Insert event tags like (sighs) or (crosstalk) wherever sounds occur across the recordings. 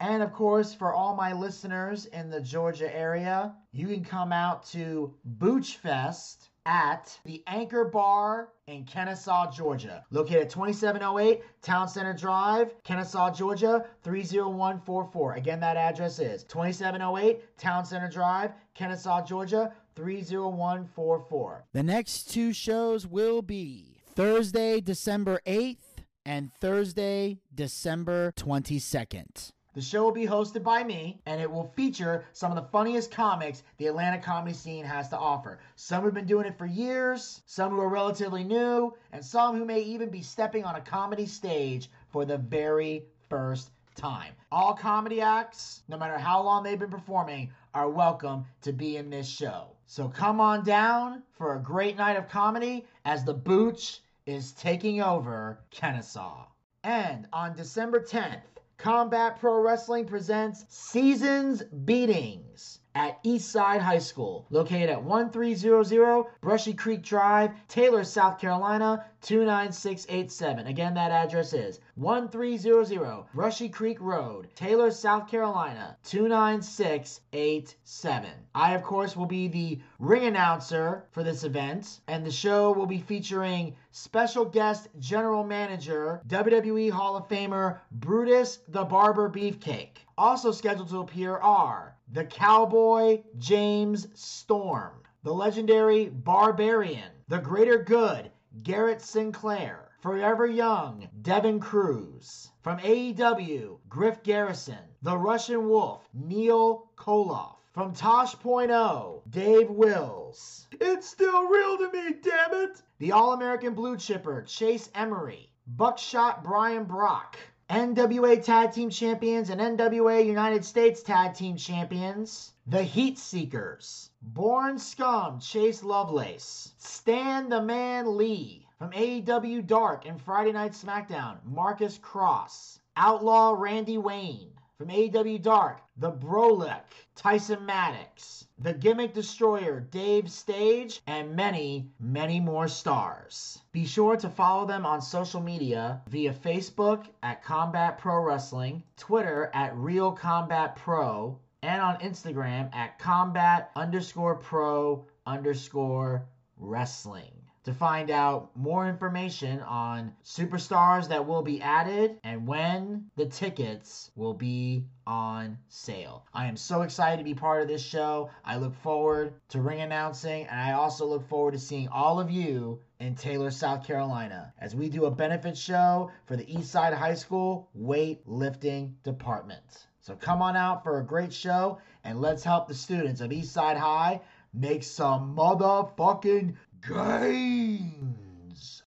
And of course, for all my listeners in the Georgia area, you can come out to Booch Fest at the Anchor Bar in Kennesaw, Georgia. Located at 2708 Town Center Drive, Kennesaw, Georgia, 30144. Again, that address is 2708 Town Center Drive, Kennesaw, Georgia, 30144. The next two shows will be Thursday, December 8th and Thursday, December 22nd. The show will be hosted by me, and it will feature some of the funniest comics the Atlanta comedy scene has to offer. Some who've been doing it for years, some who are relatively new, and some who may even be stepping on a comedy stage for the very first time. All comedy acts, no matter how long they've been performing, are welcome to be in this show. So come on down for a great night of comedy as the Booch is taking over Kennesaw. And on December 10th, Combat Pro Wrestling presents Seasons Beatings at Eastside High School, located at 1300 Brushy Creek Drive, Taylor, South Carolina 29687. Again, that address is 1300 Brushy Creek Road, Taylor, South Carolina 29687. I, of course, will be the ring announcer for this event, and the show will be featuring special guest general manager, WWE Hall of Famer Brutus the Barber Beefcake. Also scheduled to appear are the Cowboy James Storm, the legendary Barbarian, the Greater Good Garrett Sinclair, Forever Young Devin Cruz, from AEW Griff Garrison, the Russian Wolf Neil Koloff. From Tosh.0, Dave Wills. It's still real to me, damn it! The All American Blue Chipper, Chase Emery. Buckshot Brian Brock. NWA Tag Team Champions and NWA United States Tag Team Champions. The Heat Seekers. Born Scum, Chase Lovelace. Stan the Man Lee. From AEW Dark and Friday Night SmackDown, Marcus Cross. Outlaw Randy Wayne. From AEW Dark, The Brolic, Tyson Maddox. The Gimmick Destroyer, Dave Stage, and many, many more stars. Be sure to follow them on social media via Facebook at Combat Pro Wrestling, Twitter at Real Combat Pro, and on Instagram at Combat underscore Pro underscore Wrestling to find out more information on superstars that will be added and when the tickets will be on sale. I am so excited to be part of this show. I look forward to ring announcing and I also look forward to seeing all of you in Taylor, South Carolina as we do a benefit show for the Eastside High School weightlifting department. So come on out for a great show and let's help the students of Eastside High make some motherfucking gains.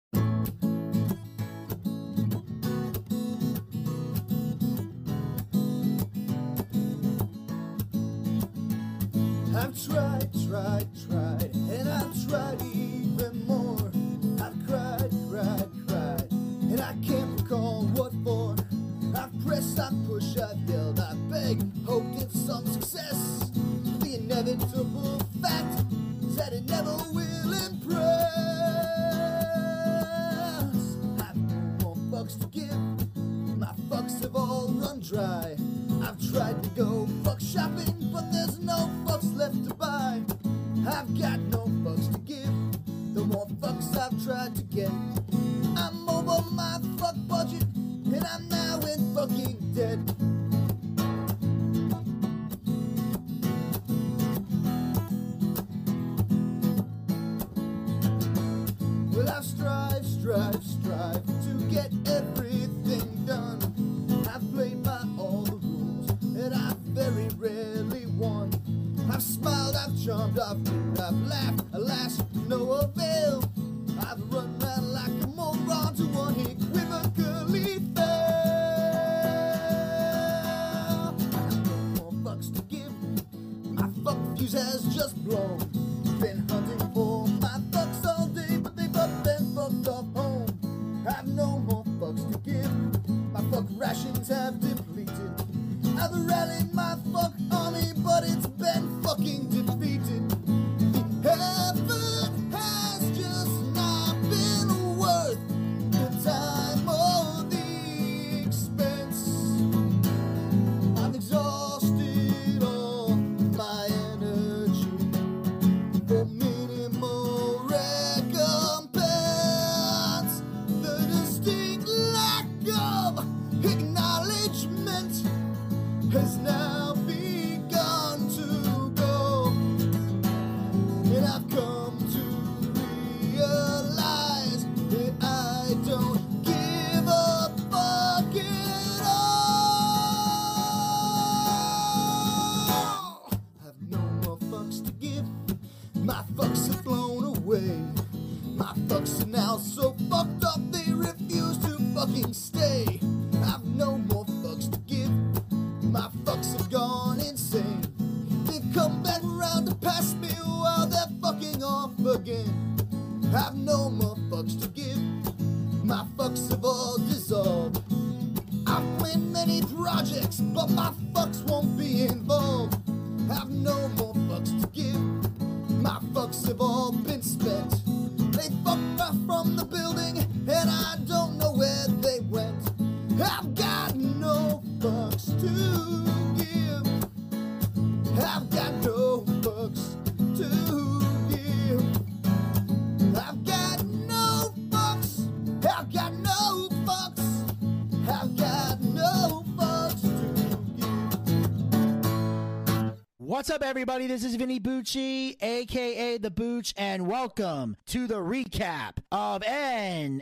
I've tried, tried, tried, and I've tried even more. I've cried, cried, cried, and I can't recall what for. I've pressed, I've pushed, I've yelled, I've begged, hoped in some success. The inevitable fact that it never will impress. I've no more fucks to give, my fucks have all run dry. I've tried to go fuck shopping, but there's no fucks left to buy. I've got no fucks to give, the more fucks I've tried to get. I'm over my fuck budget, and I'm now in fucking debt. I've strive, strive, strive to get everything done. I've played by all the rules, and I've very rarely won. I've smiled, I've charmed, I've grinned, I've laughed, alas, no avail. I've run around like a moron to unequivocally fail. I've no more fucks to give. My fuck fuse has just blown. Been hunting for my What's up, everybody? This is Vinny Bucci, aka The Booch, and welcome to the recap of NXT.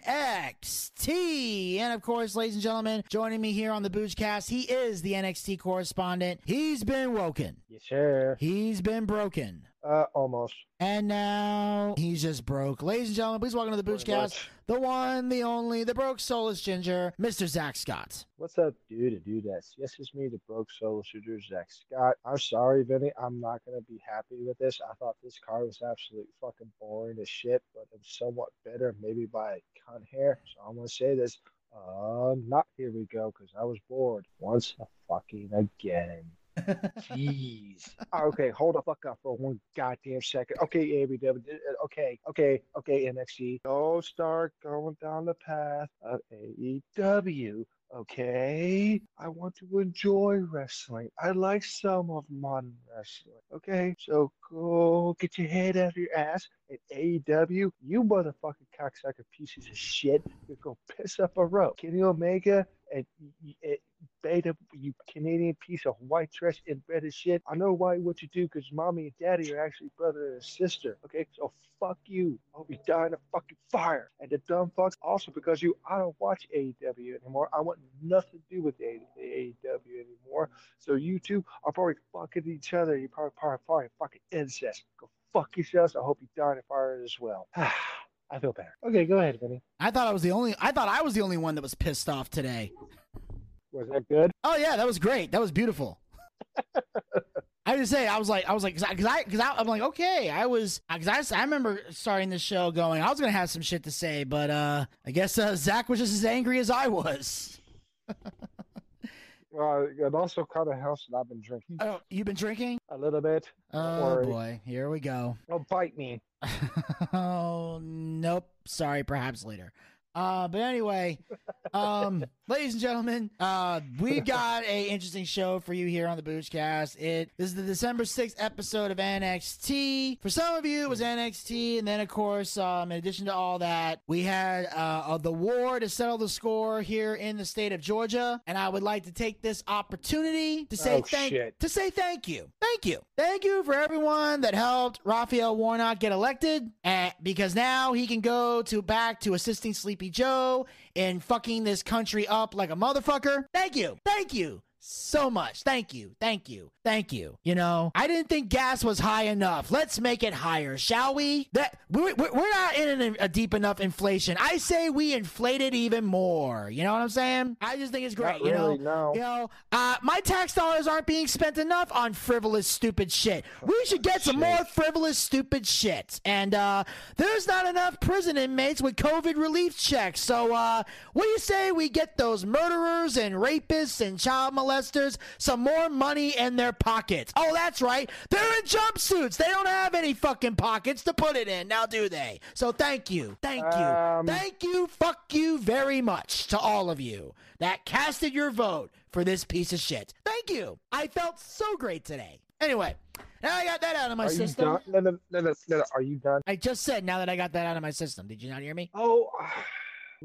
And of course, ladies and gentlemen, joining me here on the Boochcast, he is the NXT correspondent. He's been woken, Yes, sir. he's been broken. Uh, almost. And now he's just broke. Ladies and gentlemen, please welcome to the Boochcast, the one, the only, the broke soulless ginger, Mr. Zack Scott. What's up, dude? To do that. Yes, it's me, the broke solo ginger, Zack Scott. I'm sorry, Vinny. I'm not gonna be happy with this. I thought this car was absolutely fucking boring as shit, but was somewhat better, maybe by a cunt hair. So I'm gonna say this. Uh, not here we go, because I was bored once a fucking again. Jeez. Oh, okay, hold the fuck up for one goddamn second. Okay, ABW. Uh, okay, okay, okay, NXT. Don't start going down the path of AEW. Okay, I want to enjoy wrestling. I like some of modern wrestling. Okay, so go get your head out of your ass at AEW. You motherfucking cocksucker pieces of shit. You go piss up a rope. Kenny Omega and, and Beta, you Canadian piece of white trash red shit. I know why what you do because mommy and daddy are actually brother and sister. Okay, so fuck you. I'll be dying of fucking fire. And the dumb fucks also because you I don't watch AEW anymore. I want nothing to do with A- AEW anymore. So you two are probably fucking each other. You're probably probably, probably fucking incest. Go fuck yourselves. I hope you die in a fire as well. (sighs) I feel better. Okay, go ahead, Vinny. I thought I was the only, I thought I was the only one that was pissed off today. Was that good? Oh yeah, that was great. That was beautiful. (laughs) I just say I was like I was like because I because I, I'm like okay I was because I, I remember starting the show going I was gonna have some shit to say but uh I guess uh, Zack was just as angry as I was. (laughs) Well, it also kind of helps that I've been drinking Oh, you've been drinking? a little bit. Oh boy, here we go. Don't bite me. (laughs) oh nope. Sorry, perhaps later. Uh, but anyway, um, (laughs) ladies and gentlemen, uh, we've got a interesting show for you here on the Boochcast. It this is the December sixth episode of NXT. For some of you, it was NXT, and then of course, um, in addition to all that, we had uh, the war to settle the score here in the state of Georgia. And I would like to take this opportunity to say Oh, thank shit. to say thank you, thank you, thank you for everyone that helped Raphael Warnock get elected, because now he can go to back to assisting Sleepy Joe and fucking this country up like a motherfucker. Thank you, thank you so much. Thank you, thank you, thank you. You know, I didn't think gas was high enough. Let's make it higher, shall we? That we're, we're not in an, a deep enough inflation. I say we inflate it even more. You know what I'm saying? I just think it's great. Not you know, no. you know, uh, my tax dollars aren't being spent enough on frivolous, stupid shit. We should get some Shit. more frivolous, stupid shit. And uh, there's not enough prison inmates with COVID relief checks. So, uh, what do you say we get those murderers and rapists and child molesters some more money in their pockets? Oh, that's right. They're in jumpsuits. They don't have any fucking pockets to put it in, now do they? So, thank you. Thank you. Um, Thank you. Fuck you very much to all of you that casted your vote for this piece of shit. Thank you. I felt so great today. Anyway, now I got that out of my Are you system. done? No, no, no, no, no. Are you done? I just said now that I got that out of my system. Did you not hear me? Oh, you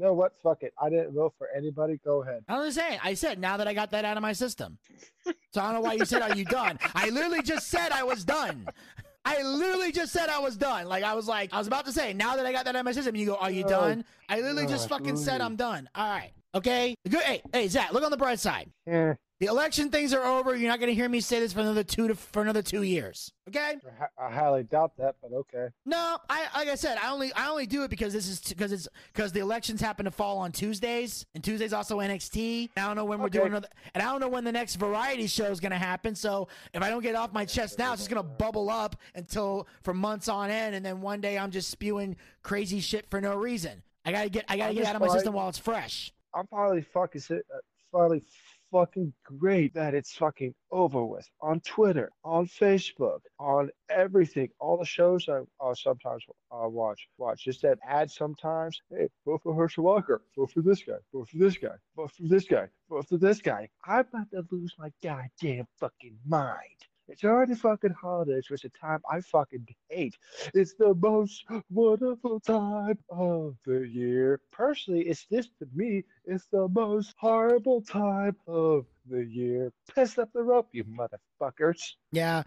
know what? Fuck it. I didn't vote for anybody. Go ahead. I was saying. I said now that I got that out of my system. So I don't know why you said, "Are you done?" I literally just said I was done. I literally just said I was done. Like I was like I was about to say. Now that I got that out of my system, you go, "Are you Oh, done?" I literally just fucking said I'm done. All right, okay. Good. Hey, hey, Zack, look on the bright side. Eh, The election things are over. You're not going to hear me say this for another two to for another two years. Okay. I highly doubt that, but okay. No, I like I said, I only I only do it because this is because it's because the elections happen to fall on Tuesdays, and Tuesdays also NXT. I don't know when we're doing another, and I don't know when the next variety show is going to happen. So if I don't get it off my chest now, it's just going to bubble up until for months on end, and then one day I'm just spewing crazy shit for no reason. I gotta get I gotta I'm get out of my fine. system while it's fresh. I'm probably fucking uh, finally fucking great that it's fucking over with on Twitter, on Facebook, on everything. All the shows I sometimes uh, watch, watch just that ad sometimes. Hey, vote for Herschel Walker. Vote for this guy. Vote for this guy. Vote for this guy. Vote for this guy. I'm about to lose my goddamn fucking mind. It's already fucking holidays, which is a time I fucking hate. It's the most wonderful time of the year. Personally, it's this to me. It's the most horrible time of the year. Piss up the rope, you motherfuckers. Yeah.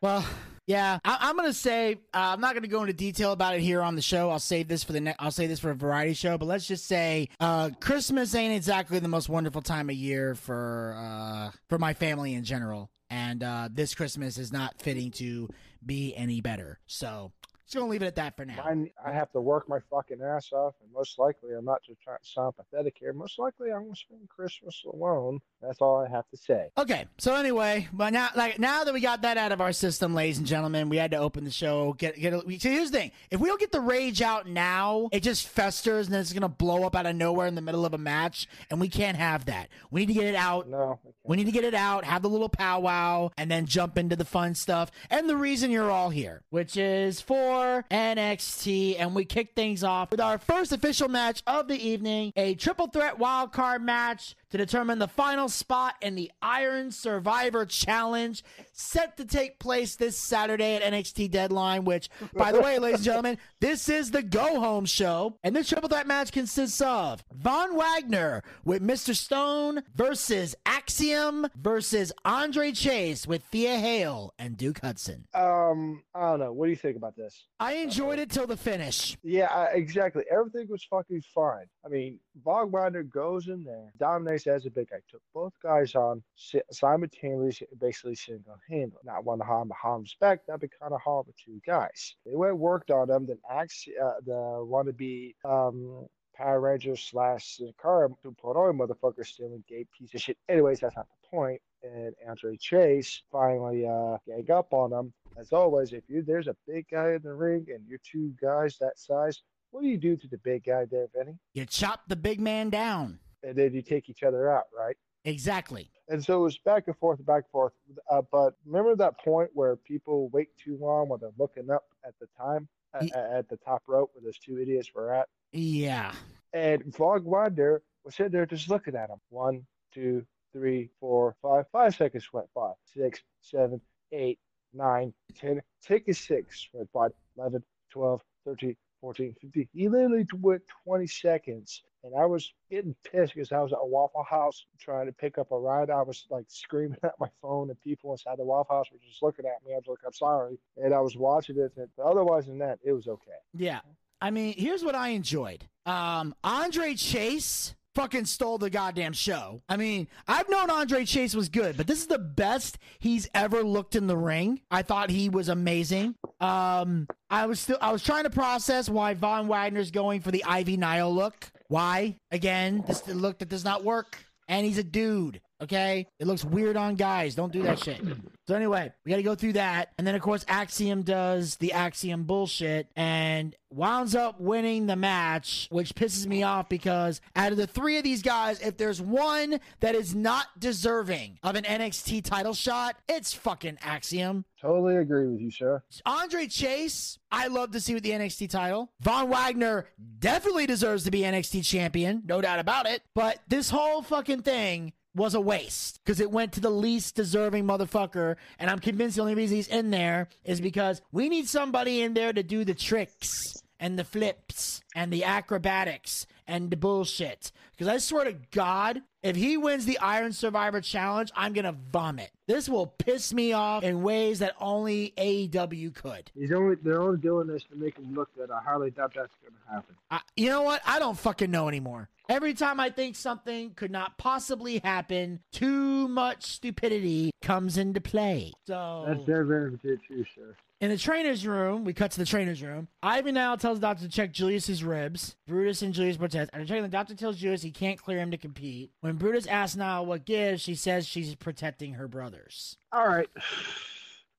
Well, yeah, I, I'm gonna say uh, I'm not gonna go into detail about it here on the show. I'll save this for the next. I'll save this for a variety show. But let's just say uh, Christmas ain't exactly the most wonderful time of year for uh, for my family in general, and uh, this Christmas is not fitting to be any better. So just gonna leave it at that for now. I have to work my fucking ass off, and most likely, I'm not just trying to sound pathetic here. Most likely, I'm gonna spend Christmas alone. That's all I have to say. Okay, so anyway, but now, like now that we got that out of our system, ladies and gentlemen, we had to open the show. Get get. A, see, here's the thing: if we don't get the rage out now, it just festers and it's gonna blow up out of nowhere in the middle of a match, and we can't have that. We need to get it out. No, We need to get it out, have the little powwow, and then jump into the fun stuff. And the reason you're all here, which is for NXT. And we kick things off with our first official match of the evening a triple threat wild card match to determine the final spot in the Iron Survivor Challenge, set to take place this Saturday at NXT Deadline. Which, by the way, (laughs) ladies and gentlemen, this is the go home show. And this triple threat match consists of Von Wagner with Mr. Stone versus Axiom versus Andre Chase with Thea Hail and Duke Hudson. Um, I don't know. What do you think about this? I enjoyed it till the finish. Yeah, I, exactly. Everything was fucking fine. I mean, Von Wagner goes in there, dominates as a big guy, took both guys on simultaneously, basically single handed. Not one to harm, harm respect. That'd be kind of hard with two guys. They went worked on them. Then Ax, uh, the wannabe um, Power Ranger slash car to put on motherfucker stealing gate piece of shit. Anyways, that's not the point. And Andre Chase finally uh, gang up on him. As always, if you there's a big guy in the ring and you're two guys that size, what do you do to the big guy there, Vinny? You chop the big man down. And then you take each other out, right? Exactly. And so it was back and forth, back and forth. Uh, but remember that point where people wait too long when they're looking up at the time at, at the top rope where those two idiots were at? Yeah. And Von Wagner was sitting there just looking at him. One, two, three, four, five. Five seconds went by. Six, seven, eight, nine, ten. Take a six went by. 11, 12, 13, 14, 15. He literally went 20 seconds. And I was getting pissed because I was at a Waffle House trying to pick up a ride. I was like screaming (laughs) at my phone, and people inside the Waffle House were just looking at me. I was like, I'm sorry. And I was watching it. And otherwise than that, it was okay. Yeah. I mean, here's what I enjoyed. Um, Andre Chase fucking stole the goddamn show. I mean, I've known Andre Chase was good, but this is the best he's ever looked in the ring. I thought he was amazing. Um, I was still I was trying to process why Von Wagner's going for the Ivy Nile look. Why? Again, this look that does not work. And he's a dude. Okay, it looks weird on guys. Don't do that shit. So anyway, we got to go through that, and then of course Axiom does the Axiom bullshit and winds up winning the match, which pisses me off because out of the three of these guys, if there's one that is not deserving of an NXT title shot, it's fucking Axiom. Totally agree with you, sir. Andre Chase, I love to see with the NXT title. Von Wagner definitely deserves to be NXT champion, no doubt about it. But this whole fucking thing was a waste because it went to the least deserving motherfucker. And I'm convinced the only reason he's in there is because we need somebody in there to do the tricks and the flips and the acrobatics and the bullshit. Because I swear to God, if he wins the Iron Survivor Challenge, I'm gonna vomit. This will piss me off in ways that only AEW could. He's only they're only doing this to make him look good. I hardly doubt that's going to happen. I, you know what? I don't fucking know anymore. Every time I think something could not possibly happen, too much stupidity comes into play. So That's very very true, too, sir. in the trainer's room, we cut to the trainer's room. Ivy Nile tells the doctor to check Julius's ribs. Brutus and Julius protest. After checking, the doctor tells Julius he can't clear him to compete. When Brutus asks Nile what gives, she says she's protecting her brothers. All right.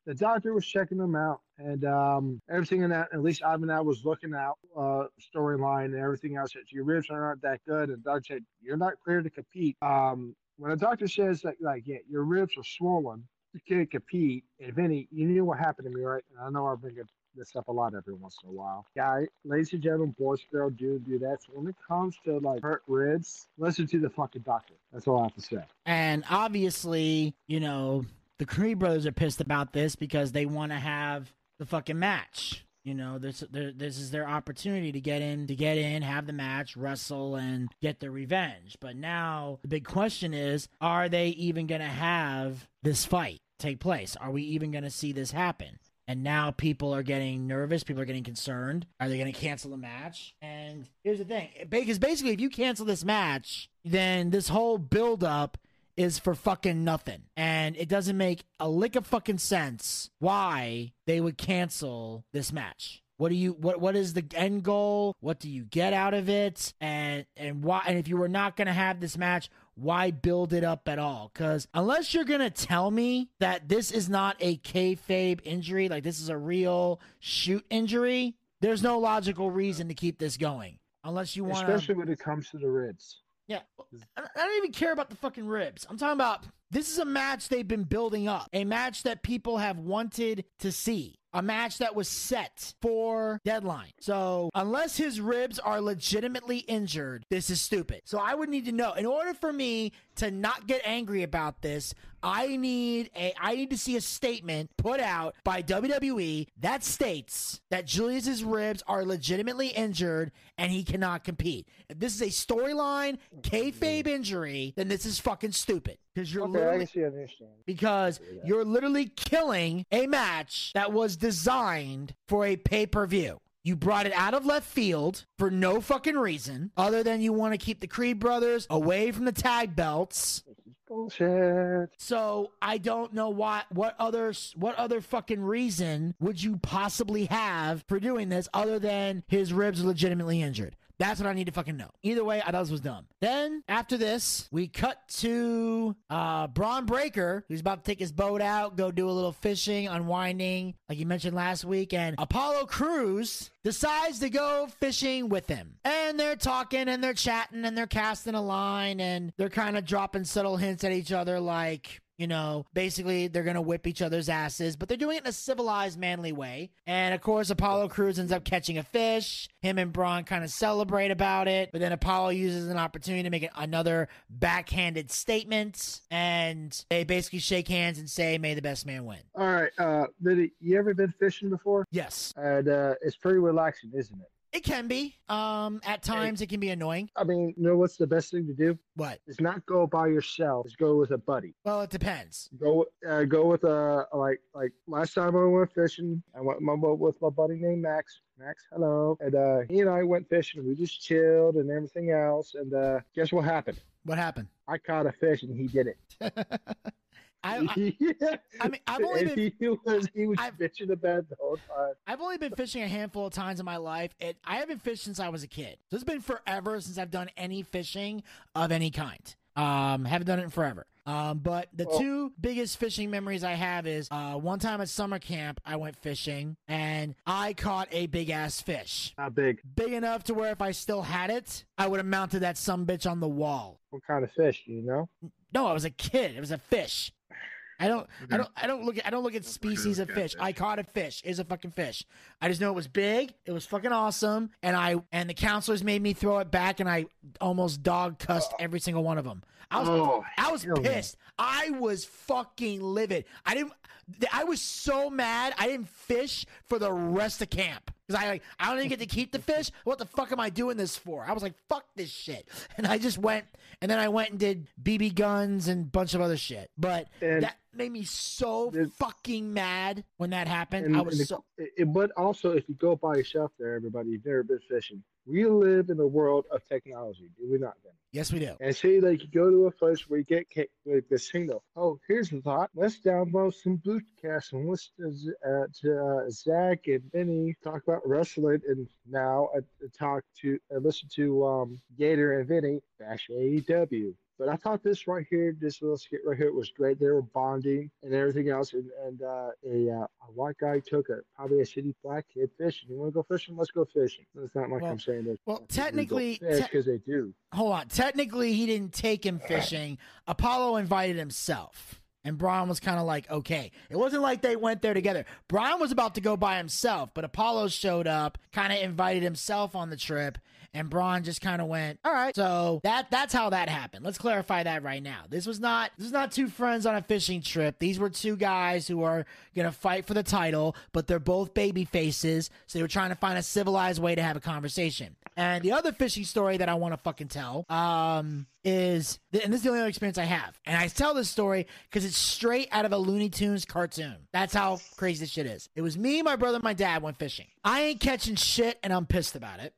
The doctor was checking them out, and um, everything in that, at least Ivy Nile was looking out uh, storyline and everything else. That your ribs aren't that good, and doctor said you're not clear to compete. Um, when a doctor says that, like, yeah, your ribs are swollen, you can't compete. And Vinny, you knew what happened to me, right? And I know I've bring this up a lot every once in a while. Guy, ladies and gentlemen, boys, girl, do do that. So when it comes to like hurt ribs, listen to the fucking doctor. That's all I have to say. And obviously, you know, the Creed brothers are pissed about this because they want to have the fucking match. You know, this this is their opportunity to get in, to get in, have the match, wrestle, and get their revenge. But now the big question is: Are they even going to have this fight take place? Are we even going to see this happen? And now people are getting nervous. People are getting concerned. Are they going to cancel the match? And here's the thing: because basically, if you cancel this match, then this whole build-up is for fucking nothing. And it doesn't make a lick of fucking sense why they would cancel this match. What do you what what is the end goal? What do you get out of it? And and why and if you were not going to have this match, why build it up at all? Cuz unless you're to tell me that this is not a kayfabe injury, like this is a real shoot injury, there's no logical reason to keep this going. Unless you want Especially when it comes to the ribs. Yeah. I don't- even care about the fucking ribs. I'm talking about this is a match they've been building up, a match that people have wanted to see. A match that was set for deadline. So, unless his ribs are legitimately injured, this is stupid. So, I would need to know. In order for me to not get angry about this, I need a I need to see a statement put out by WWE that states that Julius's ribs are legitimately injured and he cannot compete. If this is a storyline kayfabe injury, then this is fucking stupid because you're Okay, literally can see, I understand. because you're literally killing a match that was designed for a pay per view. You brought it out of left field for no fucking reason other than you want to keep the Creed brothers away from the tag belts. This is bullshit. So I don't know why. What other what other fucking reason would you possibly have for doing this other than his ribs are legitimately injured? That's what I need to fucking know. Either way, I thought this was dumb. Then after this, we cut to uh Bron Breakker, who's about to take his boat out, go do a little fishing, unwinding, like you mentioned last week, and Apollo Crews decides to go fishing with him. And they're talking and they're chatting and they're casting a line and they're kind of dropping subtle hints at each other like you know, basically they're gonna whip each other's asses, but they're doing it in a civilized, manly way. And of course, Apollo Crews ends up catching a fish. Him and Bron kind of celebrate about it, but then Apollo uses an opportunity to make another backhanded statement, and they basically shake hands and say, "May the best man win." All right, uh, Vinny, you ever been fishing before? Yes, And uh, it's pretty relaxing, isn't it? It can be. Um, at times it can be annoying. I mean, you know what's the best thing to do? What? Is not go by yourself. Is go with a buddy. Well, it depends. Go, uh, go with a like like last time I went fishing. I went my, with my buddy named Max. Max, hello. And uh, he and I went fishing. We just chilled and everything else. And uh, guess what happened? What happened? I caught a fish and he did it. (laughs) I, I. (laughs) I mean, I've only And been he was he was I've- fishing the bed the whole time. I've only been fishing a handful of times in my life. It, I haven't fished since I was a kid. So it's been forever since I've done any fishing of any kind. Um, haven't done it in forever. Um, but the two biggest fishing memories I have is uh, one time at summer camp, I went fishing and I caught a big ass fish. How big? Big enough to where if I still had it, I would have mounted that some bitch on the wall. What kind of fish? Do you know? No, I was a kid. It was a fish. I don't, I don't, I don't look at, I don't look at species of fish. I caught a fish. It's a fucking fish. I just know it was big. It was fucking awesome, and I and the counselors made me throw it back, and I almost dog cussed every single one of them. I was, Oh, I was pissed. I was fucking livid. I didn't. I was so mad. I didn't fish for the rest of camp. because I like I don't even get to keep the fish. What the fuck am I doing this for? I was like, fuck this shit, and I just went and then I went and did BB guns and a bunch of other shit. But And- that made me so fucking mad when that happened. And, I was the- so it- but also, if you go by yourself there, everybody, you've never been fishing. We live in a world of technology, do we not? Then? yes, we do. And say like you go to a place where you get ca- like the signal. Oh, here's the thought. Let's download some Bluetooth and listen to, Z- uh, to uh, Zack and Benny talk about wrestling, and now I talk to uh, listen to um, Gator and Vinny bash AEW. But I thought this right here, this little skit right here, was great. They were bonding and everything else. And, and uh, a, uh, a white guy took a probably a shitty black kid fishing. You want to go fishing? Let's go fishing. It's not like Well- I'm saying that. well, technically- te- because they do. Hold on. Technically, he didn't take him fishing. Apollo invited himself. And Brian was kind of like, okay. It wasn't like they went there together. Brian was about to go by himself, but Apollo showed up, kind of invited himself on the trip, and Bron just kind of went, all right. So that that's how that happened. Let's clarify that right now. This was not this is not two friends on a fishing trip. These were two guys who are gonna fight for the title, but they're both baby faces, so they were trying to find a civilized way to have a conversation. And the other fishing story that I want to fucking tell, um, is and this is the only other experience I have. And I tell this story because it's straight out of a Looney Tunes cartoon. That's how crazy this shit is. It was me, my brother, and my dad went fishing. I ain't catching shit, and I'm pissed about it.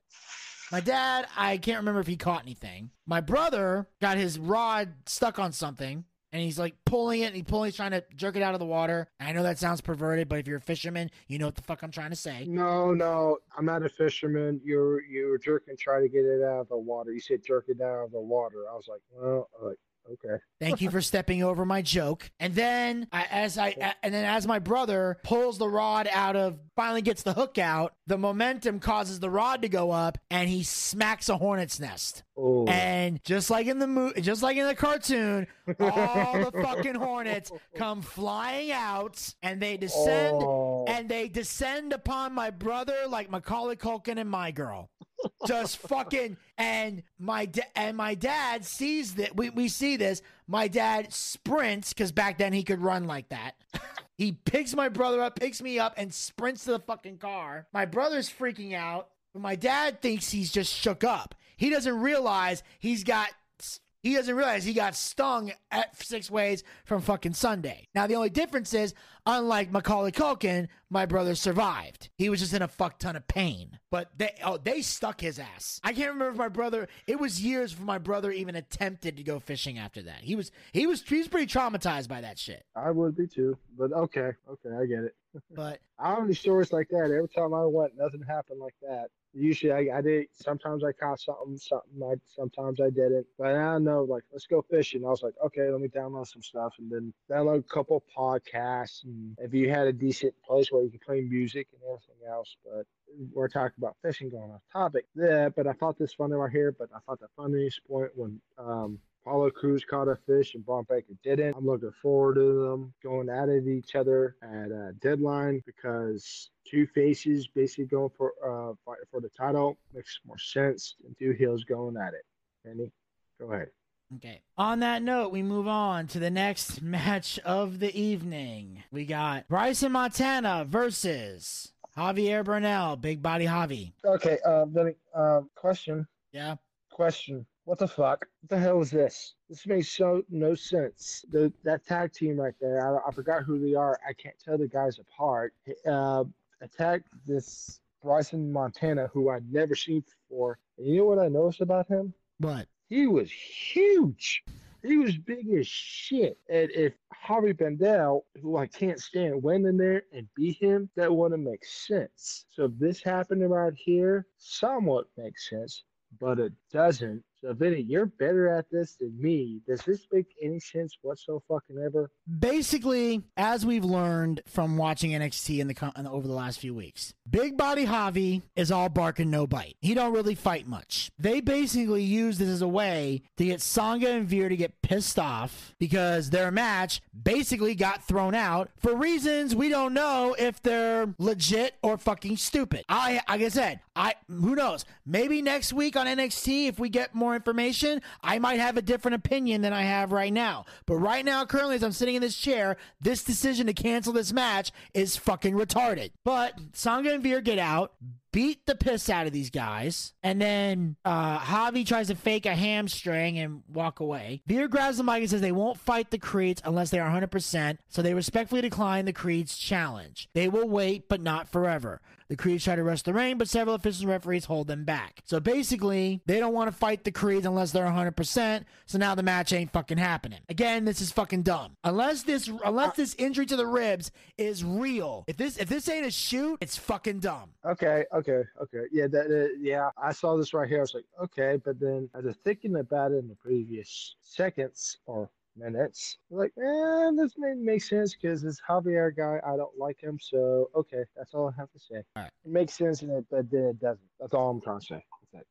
My dad, I can't remember if he caught anything. My brother got his rod stuck on something. And he's like pulling it and he pulling, he's trying to jerk it out of the water. I know that sounds perverted, but if you're a fisherman, you know what the fuck I'm trying to say. No, no, I'm not a fisherman. You're you were jerking, trying to get it out of the water. You said jerk it out of the water. I was like, well, okay. Thank you for stepping over my joke. And then I, as I and then as my brother pulls the rod out of finally gets the hook out, the momentum causes the rod to go up and he smacks a hornet's nest. Oh, And just like in the mo- just like in the cartoon, all the fucking hornets (laughs) come flying out and they descend Oh. and they descend upon my brother like Macaulay Culkin and my girl. Just fucking and my da- and my dad sees that we, we see this. My dad sprints because back then he could run like that. he picks my brother up, picks me up, and sprints to the fucking car. My brother's freaking out. But my dad thinks he's just shook up. He doesn't realize he's got he doesn't realize he got stung at six ways from fucking Sunday. Now the only difference is, unlike Macaulay Culkin, my brother survived. He was just in a fuck ton of pain. But they oh they stuck his ass. I can't remember if my brother. It was years before my brother even attempted to go fishing after that. He was he was he was pretty traumatized by that shit. I would be too. But okay, okay, I get it. (laughs) But I have any stories like that. Every time I went, nothing happened like that. Usually, I, I did. Sometimes I caught something, something. I sometimes I didn't. But I know, like, let's go fishing. I was like, okay, let me download some stuff, and then download a couple podcasts. And if you had a decent place where you could play music and everything else, but we're talking about fishing, going off topic. Yeah, but I thought this funny right here. But I thought the funniest point when um Paulo Crews caught a fish and Bron Breakker didn't. I'm looking forward to them going at it each other at a deadline because two faces basically going for uh for the title makes more sense than two heels going at it. Penny, go ahead. Okay. On that note, we move on to the next (laughs) match of the evening. We got Bryson Montana versus Javier Bernal, Big Body Javi. Okay, um, then um, question, Yeah. question. What the fuck? What the hell is this? This makes so no sense. The that tag team right there, I, I forgot who they are. I can't tell the guys apart. Uh, attacked this Bryson Montana, who I'd never seen before. And you know what I noticed about him? But He was huge. He was big as shit. And if Harvey Bandel, who I can't stand, went in there and beat him, that wouldn't make sense. So if this happened around here, somewhat makes sense, but it doesn't. So Vinny, you're better at this than me. Does this make any sense whatsoever basically, as we've learned from watching NXT in the in the- over the last few weeks, Big Body Javi is all bark and no bite. He don't really fight much. They basically use this as a way to get Sanga and Veer to get pissed off because their match basically got thrown out for reasons we don't know if they're legit or fucking stupid. I like I said, I who knows? Maybe next week on NXT, if we get more information, I might have a different opinion than I have right now. But right now, currently, as I'm sitting in this chair, this decision to cancel this match is fucking retarded. But Sanga and Veer get out. Beat the piss out of these guys, and then uh, Javi tries to fake a hamstring and walk away. Veer grabs the mic and says they won't fight the Creeds unless they are 100%, so they respectfully decline the Creeds challenge. They will wait, but not forever. The Creeds try to rush the ring, but several officials and referees hold them back. So basically, they don't want to fight the Creeds unless they're 100%. So now the match ain't fucking happening. Again, this is fucking dumb. Unless this unless this injury to the ribs is real. If this if this ain't a shoot, it's fucking dumb. Okay, okay, okay. Okay, yeah, that, uh, yeah. I saw this right here. I was like, okay, but then as I was thinking about it in the previous seconds or minutes. Like, eh, this may make sense because this Javier guy, I don't like him. So, okay, that's all I have to say. Right. It makes sense, and it, but then it doesn't. That's all I'm trying to say. That's it.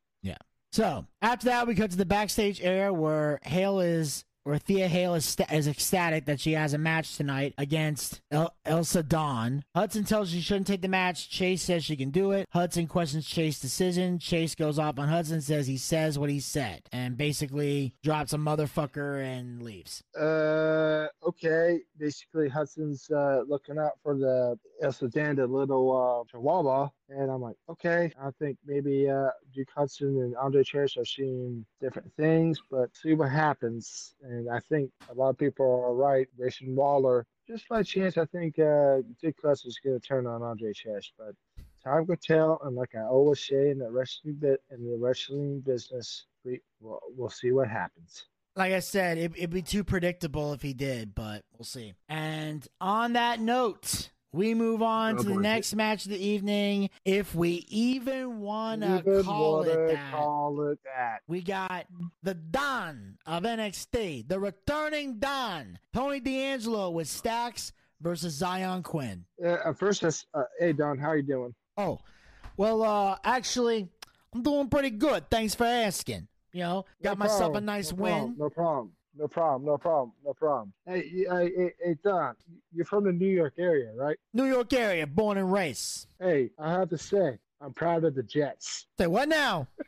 So after that, we cut to the backstage area where Hail is, where Thea Hail is, sta- is ecstatic that she has a match tonight against El- Elsa Dawn. Hudson tells she shouldn't take the match. Chase says she can do it. Hudson questions Chase's decision. Chase goes off on Hudson, says he says what he said, and basically drops a motherfucker and leaves. Uh, okay. Basically, Hudson's uh, looking out for the Elsa Sudan, the little uh, Chihuahua, and I'm like, okay. I think maybe uh, Duke Hudson and Andre Chase are seeing different things, but see what happens. And I think a lot of people are right. Grayson Waller, just by chance, I think uh, Duke is going to turn on Andre Chase, but time will tell. And like I always say in the wrestling bit in the wrestling business, we we'll, we'll see what happens. Like I said, it, it'd be too predictable if he did, but we'll see. And on that note, we move on Oh, to the boy. next match of the evening. If we even want to call it that. Call it that. We got the Don of NXT, the returning Don, Tony D'Angelo with Stacks versus Zion Quinn. Uh, first, uh, hey Don, how are you doing? Oh, well, uh, actually, I'm doing pretty good. Thanks for asking. You know, got No myself a nice no win. Problem, no problem. No problem. No problem. No problem. Hey, hey, hey, hey, Don, you're from the New York area, right? New York area, born and raised. Hey, I have to say, I'm proud of the Jets. Say what now? (laughs)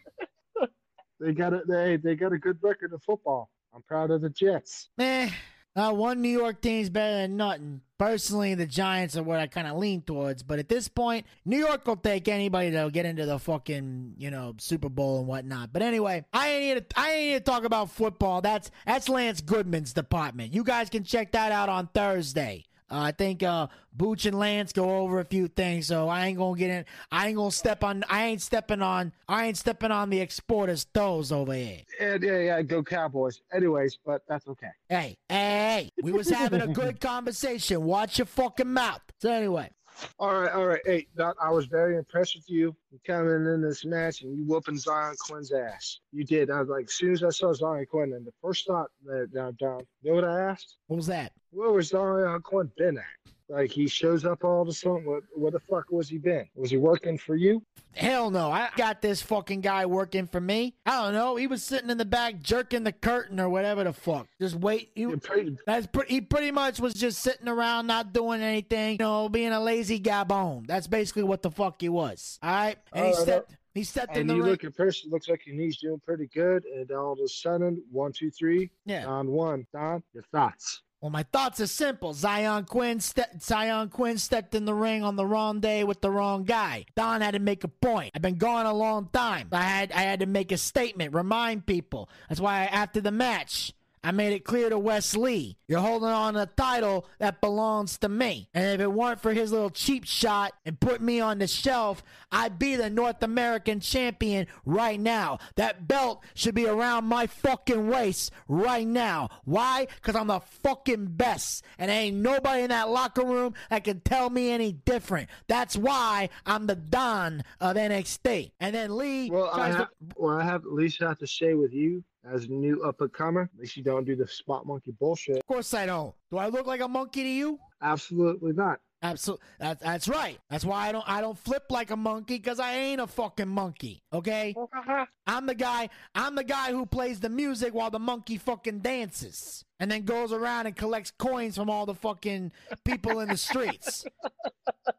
They got a they they got a good record of football. I'm proud of the Jets. Eh, uh, one New York team's better than nothing. Personally, the Giants are what I kind of lean towards, but at this point, New York will take anybody that'll get into the fucking, you know, Super Bowl and whatnot. But anyway, I ain't here to, I ain't here to talk about football. That's that's Lance Goodman's department. You guys can check that out on Thursday. Uh, I think uh, Booch and Lance go over a few things, so I ain't gonna get in. I ain't gonna step on. I ain't stepping on. I ain't stepping on the exporters' toes over here. Yeah, yeah, yeah. Go Cowboys. Anyways, but that's okay. Hey, hey, hey, we was having a good (laughs) conversation. Watch your fucking mouth. So anyway, All right, all right. Hey, Don, I was very impressed with you coming in this match and you whooping Zion Quinn's ass. You did. I was like, as soon as I saw Zion Quinn, and the first thought that down, down, you know what I asked? what was that? Where was Zion Quinn been at? Like he shows up all of a sudden. What, what the fuck was he been? Was he working for you? Hell no. I got this fucking guy working for me. I don't know. He was sitting in the back jerking the curtain or whatever the fuck. Just wait. He, pretty, that's pre- he pretty much was just sitting around not doing anything, you know, being a lazy gabon. That's basically what the fuck he was. All right? And he All right, stepped uh, he stepped in and the you ring. look at person looks like he's doing pretty good. And all of a sudden, one, two, three, yeah. on one. Don, your thoughts? Well, my thoughts are simple. Zion Quinn, ste- Zion Quinn stepped in the ring on the wrong day with the wrong guy. Don had to make a point. I've been gone a long time. I had I had to make a statement, remind people. That's why after the match, I made it clear to Wes Lee, you're holding on a title that belongs to me. And if it weren't for his little cheap shot and put me on the shelf, I'd be the North American champion right now. That belt should be around my fucking waist right now. Why? Because I'm the fucking best. And there ain't nobody in that locker room that can tell me any different. That's why I'm the Don of NXT. And then Lee Well, I have, to. well, I have at least have to say with you as a new up and comer, at least you don't do the spot monkey bullshit. Of course I don't. Do I look like a monkey to you? Absolutely not. Absolutely. That, that's right. That's why I don't I don't flip like a monkey because I ain't a fucking monkey. Okay? Uh-huh. I'm the guy. I'm the guy who plays the music while the monkey fucking dances, and then goes around and collects coins from all the fucking people in the streets.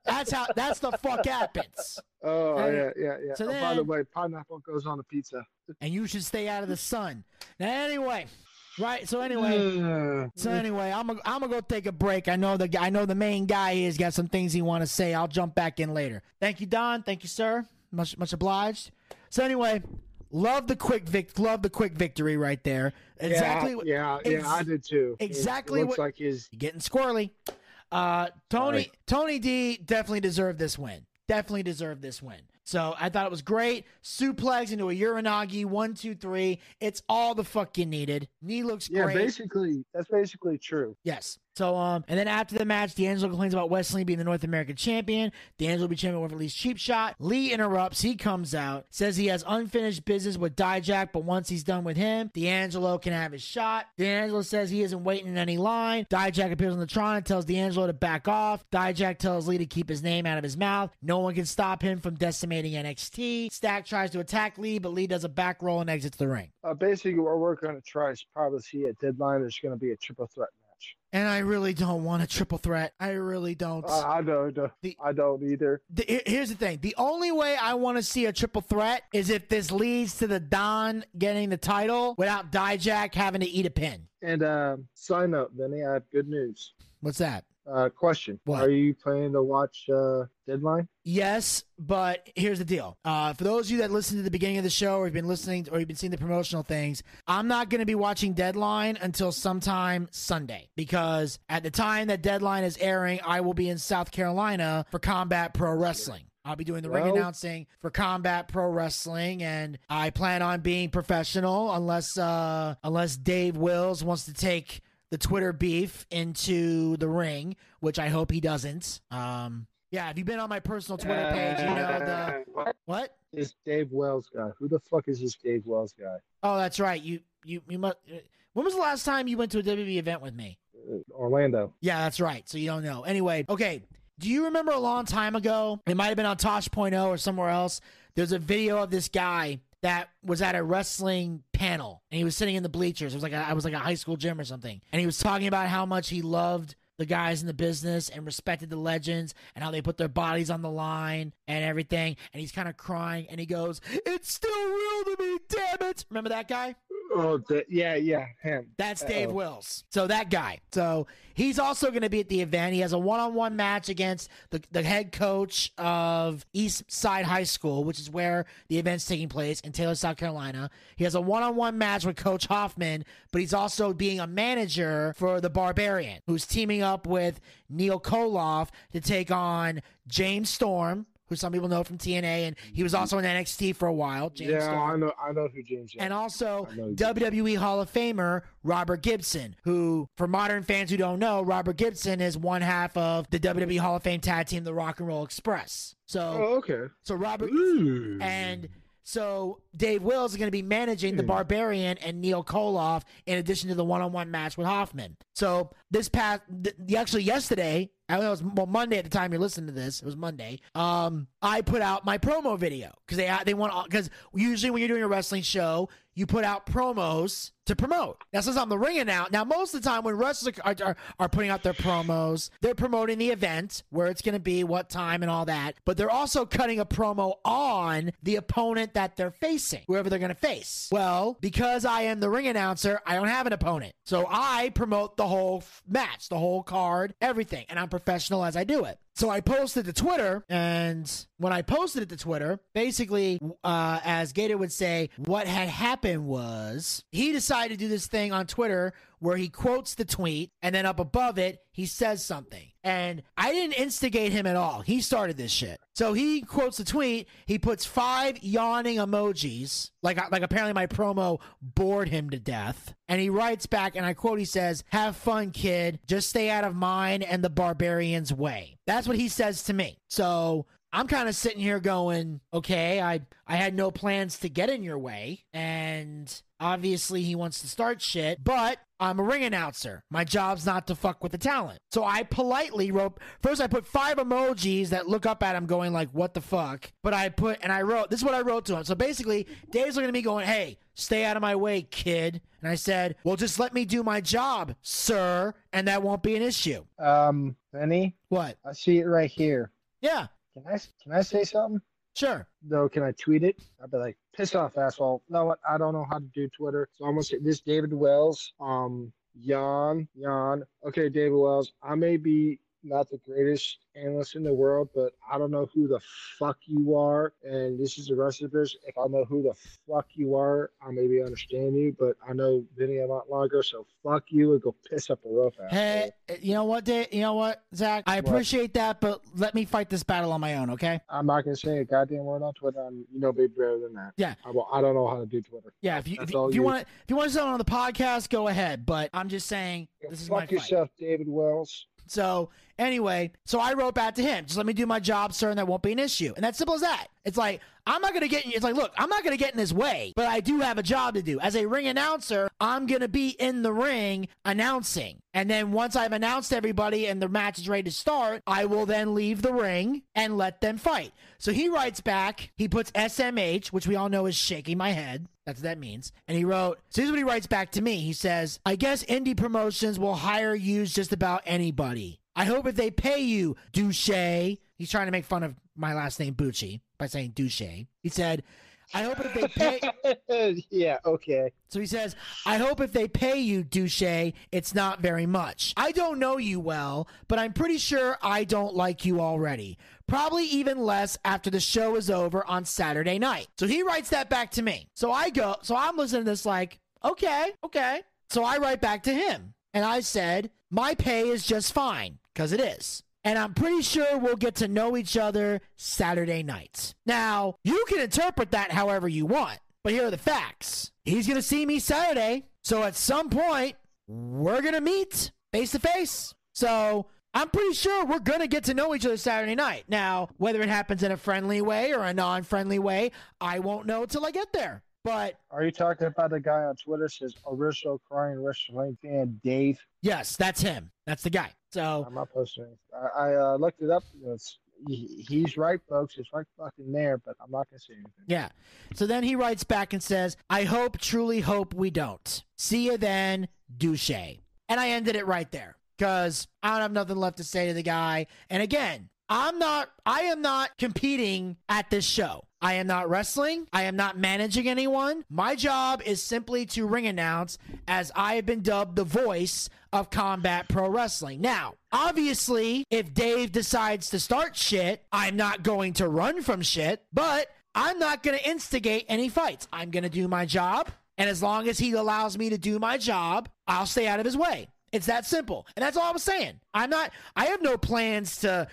That's how. That's the fuck happens. Oh Hey, yeah, yeah, yeah. so oh, by the way, pineapple goes on a pizza. And you should stay out of the sun. Now, anyway, right? So anyway. So anyway, I'm gonna I'm gonna go take a break. I know the I know the main guy has got some things he want to say. I'll jump back in later. Thank you, Don. Thank you, sir. much much obliged. So anyway, love the quick vic, love the quick victory right there. Exactly. Yeah, yeah, yeah, I did too. Exactly It looks what- like his. getting squirrely. Uh, Tony Sorry. Tony D definitely deserved this win. Definitely deserved this win. So I thought it was great. Suplex into a Uranage, one, two, three. It's all the fuck you needed. Knee looks Yeah, great. basically, that's basically true. Yes. So um, and then after the match, D'Angelo complains about Wes Lee being the North American champion. D'Angelo will be champion with Lee's cheap shot. Lee interrupts. He comes out, says he has unfinished business with Dijak, but once he's done with him, D'Angelo can have his shot. D'Angelo says he isn't waiting in any line. Dijak appears on the Tron and tells D'Angelo to back off. Dijak tells Lee to keep his name out of his mouth. No one can stop him from decimating NXT. Stack tries to attack Lee, but Lee does a back roll and exits the ring. Uh, basically, we're going to try is probably see at deadline. There's going to be a triple threat. And I really don't want a triple threat. I really don't. Uh, I don't. uh, The- I don't either. the, here's the thing. The only way I want to see a triple threat is if this leads to the Don getting the title without Dijak having to eat a pin. And um, side note, Vinny, I have good news. What's that? Uh, question: What? Are you planning to watch uh, Deadline? Yes, but here's the deal. Uh, for those of you that listened to the beginning of the show or you've been listening or you've been seeing the promotional things, I'm not going to be watching Deadline until sometime Sunday because at the time that Deadline is airing, I will be in South Carolina for Combat Pro Wrestling. I'll be doing the ring announcing for Combat Pro Wrestling, and I plan on being professional unless uh, unless Dave Wills wants to take the Twitter beef into the ring, which I hope he doesn't. Um, yeah, if you've been on my personal Twitter page, you know the what This Dave Wills guy? Who the fuck is this Dave Wills guy? Oh, that's right. You you you must. When was the last time you went to a WWE event with me? Uh, Orlando. Yeah, that's right. So you don't know. Anyway, okay. Do you remember a long time ago? It might have been on Tosh.0 or somewhere else. There's a video of this guy that was at a wrestling panel and he was sitting in the bleachers. It was like a, I was like a high school gym or something. And he was talking about how much he loved the guys in the business and respected the legends and how they put their bodies on the line and everything. And he's kind of crying and he goes, "It's still real to me, damn it!" Remember that guy? Oh, the, yeah, yeah, him. That's uh, Dave Uh-oh. Wills. So that guy. So he's also going to be at the event. He has a one-on-one match against the, the head coach of East Side High School, which is where the event's taking place in Taylor, South Carolina. He has a one-on-one match with Coach Hoffman, but he's also being a manager for the Barbarian, who's teaming up with Neil Koloff to take on James Storm, who some people know from TNA, and he was also in NXT for a while. James yeah, I know. I know who James is. and also WWE Hall of Famer Robert Gibson, who, for modern fans who don't know, Robert Gibson is one half of the WWE Hall of Fame tag team, the Rock and Roll Express. So, oh, okay. so Robert Ooh. and so Dave Wills is going to be managing the Hmm. Barbarian and Neil Koloff in addition to the one-on-one match with Hoffman. So this past, th- actually yesterday, I was well, Monday at the time you're listening to this. It was Monday. Um, I put out my promo video because they they want because usually when you're doing a wrestling show, you put out promos to promote. Now since I'm the ring announcer, now most of the time when wrestlers are, are, are putting out their promos, they're promoting the event where it's going to be, what time, and all that. But they're also cutting a promo on the opponent that they're facing, whoever they're going to face. Well, because I am the ring announcer, I don't have an opponent, so I promote the whole f- match, the whole card, everything, and I'm professional as I do it. So I posted to Twitter, and when I posted it to Twitter, basically, uh, as Gator would say, what had happened was he decided to do this thing on Twitter where he quotes the tweet, and then up above it, he says something. And I didn't instigate him at all. He started this shit. So he quotes the tweet. He puts five yawning emojis, like uh, like apparently my promo bored him to death. And he writes back, and I quote, he says, "Have fun, kid. Just stay out of mine and the barbarian's way." That's what he says to me. So I'm kind of sitting here going, okay, I I had no plans to get in your way, and obviously he wants to start shit, but I'm a ring announcer. My job's not to fuck with the talent. So I politely wrote first I put five emojis that look up at him going like what the fuck. But I put and I wrote this is what I wrote to him. So basically Dave's looking at me going, Hey, stay out of my way, kid. And I said, Well just let me do my job, sir, and that won't be an issue. Um, Benny, What? I see it right here. Yeah, Can I can I say something? sure. No, can I tweet it? I'd be like, piss off, asshole. No, what? I don't know how to do Twitter. So I'm gonna say this David Wills, um, Jan, Jan. Okay, David Wills, I may be not the greatest analyst in the world, but I don't know who the fuck you are. And this is the rest of this. If I know who the fuck you are, I maybe understand you, but I know Vinny a lot longer, so fuck you and go piss up a ass. Hey, you know what, Dave? You know what, Zach? I What? appreciate that, but let me fight this battle on my own, okay? I'm not gonna say a goddamn word on Twitter. I'm, you know, be better than that. Yeah. I, well, I don't know how to do Twitter. Yeah, if you if That's you, all if you you. want if you want to on the podcast, go ahead. But I'm just saying this is my fuck fight. yourself, David Wills. So anyway, so I wrote back to him, just let me do my job, sir, and that won't be an issue. And that's simple as that. It's like I'm not gonna get. It's like, look, I'm not gonna get in his way, but I do have a job to do as a ring announcer. I'm gonna be in the ring announcing, and then once I've announced everybody and the match is ready to start, I will then leave the ring and let them fight. So he writes back. He puts SMH, which we all know is shaking my head. That's what that means. And he wrote, so here's what he writes back to me. He says, I guess indie promotions will hire you just about anybody. I hope if they pay you, douche. He's trying to make fun of my last name, Bucci, by saying douche. He said, I hope if they pay. (laughs) yeah, okay. So he says, I hope if they pay you, douche, it's not very much. I don't know you well, but I'm pretty sure I don't like you already. Probably even less after the show is over on Saturday night. So he writes that back to me. So I go, so I'm listening to this like, okay, okay. So I write back to him and I said, my pay is just fine, because it is. And I'm pretty sure we'll get to know each other Saturday night. Now, you can interpret that however you want. But here are the facts. He's going to see me Saturday. So at some point, we're going to meet face to face. So I'm pretty sure we're going to get to know each other Saturday night. Now, whether it happens in a friendly way or a non friendly way, I won't know till I get there. But Are you talking about the guy on Twitter says original crying wrestling fan Dave? yes, that's him. That's the guy. So I'm not posting. I, I uh, looked it up. It's, he's right, folks. It's right fucking there, but I'm not gonna say anything. Yeah. So then he writes back and says, I hope, truly hope we don't. See you then, douche. And I ended it right there because I don't have nothing left to say to the guy. And again, I'm not, I am not competing at this show. I am not wrestling. I am not managing anyone. My job is simply to ring announce as I have been dubbed the voice of combat pro wrestling. Now, obviously, if Dave decides to start shit, I'm not going to run from shit, but I'm not going to instigate any fights. I'm going to do my job. And as long as he allows me to do my job, I'll stay out of his way. It's that simple. And that's all I was saying. I'm not I have no plans to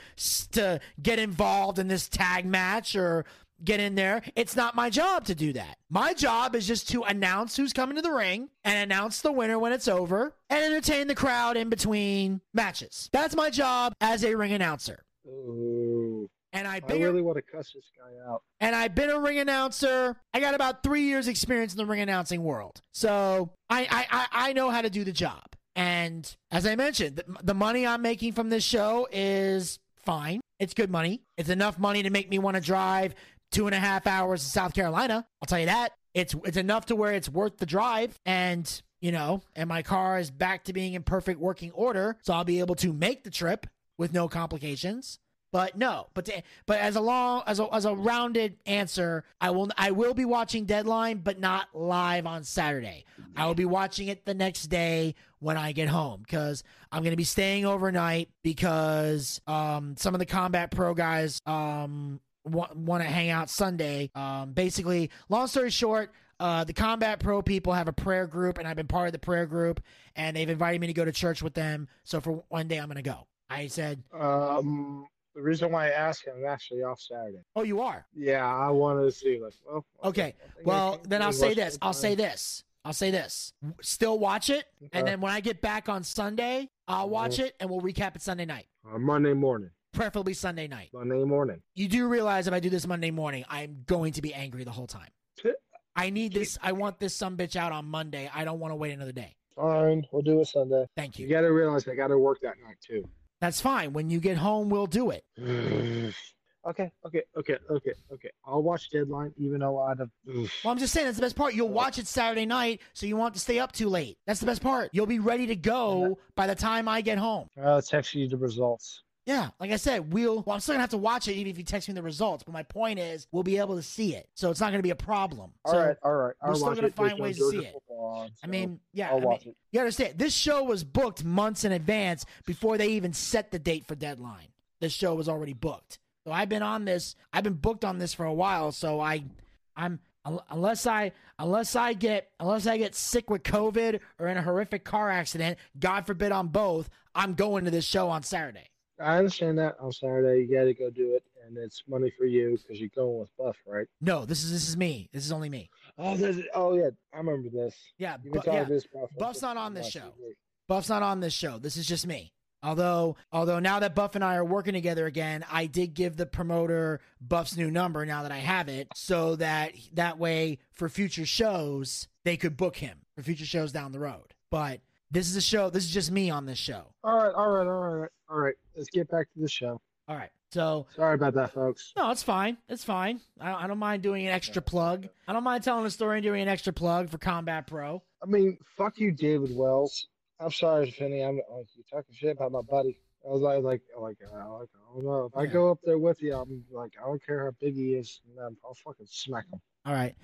to get involved in this tag match or get in there. It's not my job to do that. My job is just to announce who's coming to the ring and announce the winner when it's over and entertain the crowd in between matches. That's my job as a ring announcer. Ooh, And I've I been a- really want to cuss this guy out. and I've been a ring announcer. I got about three years experience in the ring announcing world. So I, I, I, I know how to do the job. And as I mentioned, the, the money I'm making from this show is fine. It's good money. It's enough money to make me want to drive two and a half hours to South Carolina. I'll tell you that. It's it's enough to where it's worth the drive. And you know, and my car is back to being in perfect working order, so I'll be able to make the trip with no complications. But no, but to, but as a long as a, as a rounded answer, I will I will be watching Deadline, but not live on Saturday. I will be watching it the next day when I get home because I'm to be staying overnight because um some of the Combat Pro guys um want, want to hang out Sunday. Um, basically, long story short. Uh, the Combat Pro people have a prayer group, and I've been part of the prayer group, and they've invited me to go to church with them. So for one day, I'm going to go. I said, Um, the reason why I asked him, I'm actually off Saturday. "Oh, you are." Yeah, I wanted to see. Like, well, Okay. I Well, then I'll say this. I'll say this. I'll say this. Still watch it, and then when I get back on Sunday, I'll watch it, and we'll recap it Sunday night, Uh, Monday morning. Preferably Sunday night. Monday morning. You do realize if I do this Monday morning, I'm going to be angry the whole time. I need this. I want this some bitch out on Monday. I don't want to wait another day. Fine, we'll do it Sunday. Thank You you. got to realize I got to work that night too. That's fine. When you get home, we'll do it. (sighs) okay, okay, okay, okay, okay. I'll watch Deadline, even though I'd have. Well, I'm just saying that's the best part. You'll watch it Saturday night, so you won't have to stay up too late. That's the best part. You'll be ready to go by the time I get home. I'll text you the results. Yeah, like I said, we'll. Well, I'm still gonna have to watch it even if you text me the results. But my point is, we'll be able to see it, so it's not gonna be a problem. All so, right, all right. I'll we're still gonna it. Find ways to see it. on, I mean, yeah, I'll I mean, it. you understand? This show was booked months in advance before they even set the date for deadline. This show was already booked. So I've been on this. I've been booked on this for a while. So I, I'm unless I unless I get unless I get sick with COVID or in a horrific car accident, God forbid on both, I'm going to this show on Saturday. I understand that on Saturday you got to go do it, and it's money for you because you're going with Buff, right? No, this is this is me. This is only me. Oh, there's, oh yeah, I remember this. Yeah, bu- yeah. this Buff. Buff's not on this show. Buff's not on this show. This is just me. Although, although now that Buff and I are working together again, I did give the promoter Buff's new number now that I have it, so that that way for future shows they could book him for future shows down the road. But this is a show. This is just me on this show. All right, all right, all right, all right. Let's get back to the show. All right. So Sorry about that, folks. no, it's fine. It's fine. I, I don't mind doing an extra plug. I don't mind telling a story and doing an extra plug for Combat Pro. I mean, fuck you, David Wills. I'm sorry, Finney. I'm like you talking shit about my buddy. I was like, like, like, like I don't know. If I go up there with you, I'm like, I don't care how big he is. man, I'll fucking smack him. All right.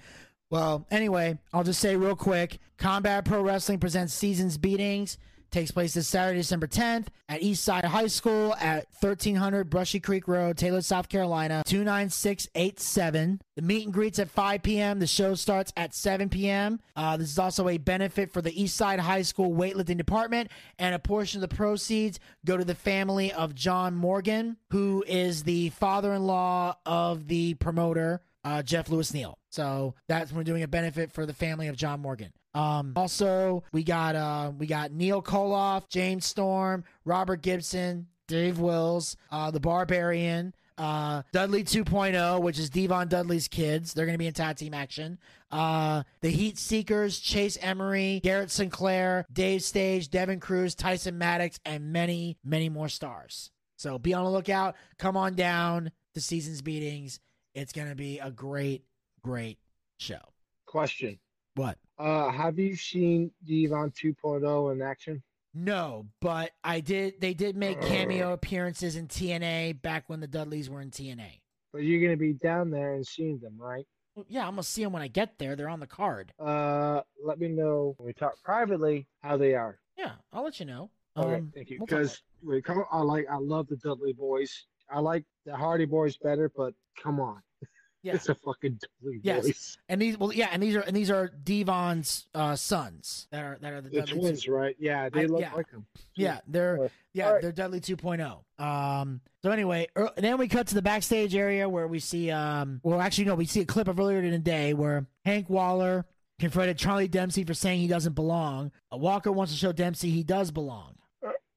Well, anyway, I'll just say real quick Combat Pro Wrestling presents Seasons Beatings. Takes place this Saturday, December 10th at Eastside High School at 1300 Brushy Creek Road, Taylor, South Carolina, 29687. The meet and greet's at 5 p.m. The show starts at 7 p.m. Uh, this is also a benefit for the Eastside High School weightlifting department, and a portion of the proceeds go to the family of John Morgan, who is the father in law of the promoter uh, Jeff Lewis Neal. So that's we're doing a benefit for the family of John Morgan. Um, also, we got uh, we got Neil Koloff, James Storm, Robert Gibson, Dave Wills, uh, the Barbarian, uh, Dudley 2.0, which is D-Von Dudley's kids. They're going to be in tag team action. Uh, the Heat Seekers, Chase Emery, Garrett Sinclair, Dave Stage, Devin Cruz, Tyson Maddox, and many, many more stars. So be on the lookout. Come on down to Seasons Beatings. It's going to be a great, great show. Question: What? uh, Have you seen Devon 2.0 in action? No, but I did. They did make cameo appearances in TNA back when the Dudleys were in TNA. But you're gonna be down there and seeing them, right? Well, yeah, I'm gonna see them when I get there. They're on the card. Uh, let me know when we talk privately how they are. Yeah, I'll let you know. Okay, Um, thank you. we'll Because we come, I like, I love the Dudley boys. I like the Hardy boys better, but come on, (laughs) Yeah. it's a fucking Dudley Yes. boys. And these, well, yeah, and these are and these are D-Von's uh, sons that are that are the The Dudley. twins, right? Yeah, they I- look yeah. like them. Yeah, they're All yeah right. they're Dudley 2.0. Um. So anyway, er, then we cut to the backstage area where we see um. Well, actually, no, we see a clip of earlier in the day where Hank Walker confronted Charlie Dempsey for saying he doesn't belong. Uh, Walker wants to show Dempsey he does belong.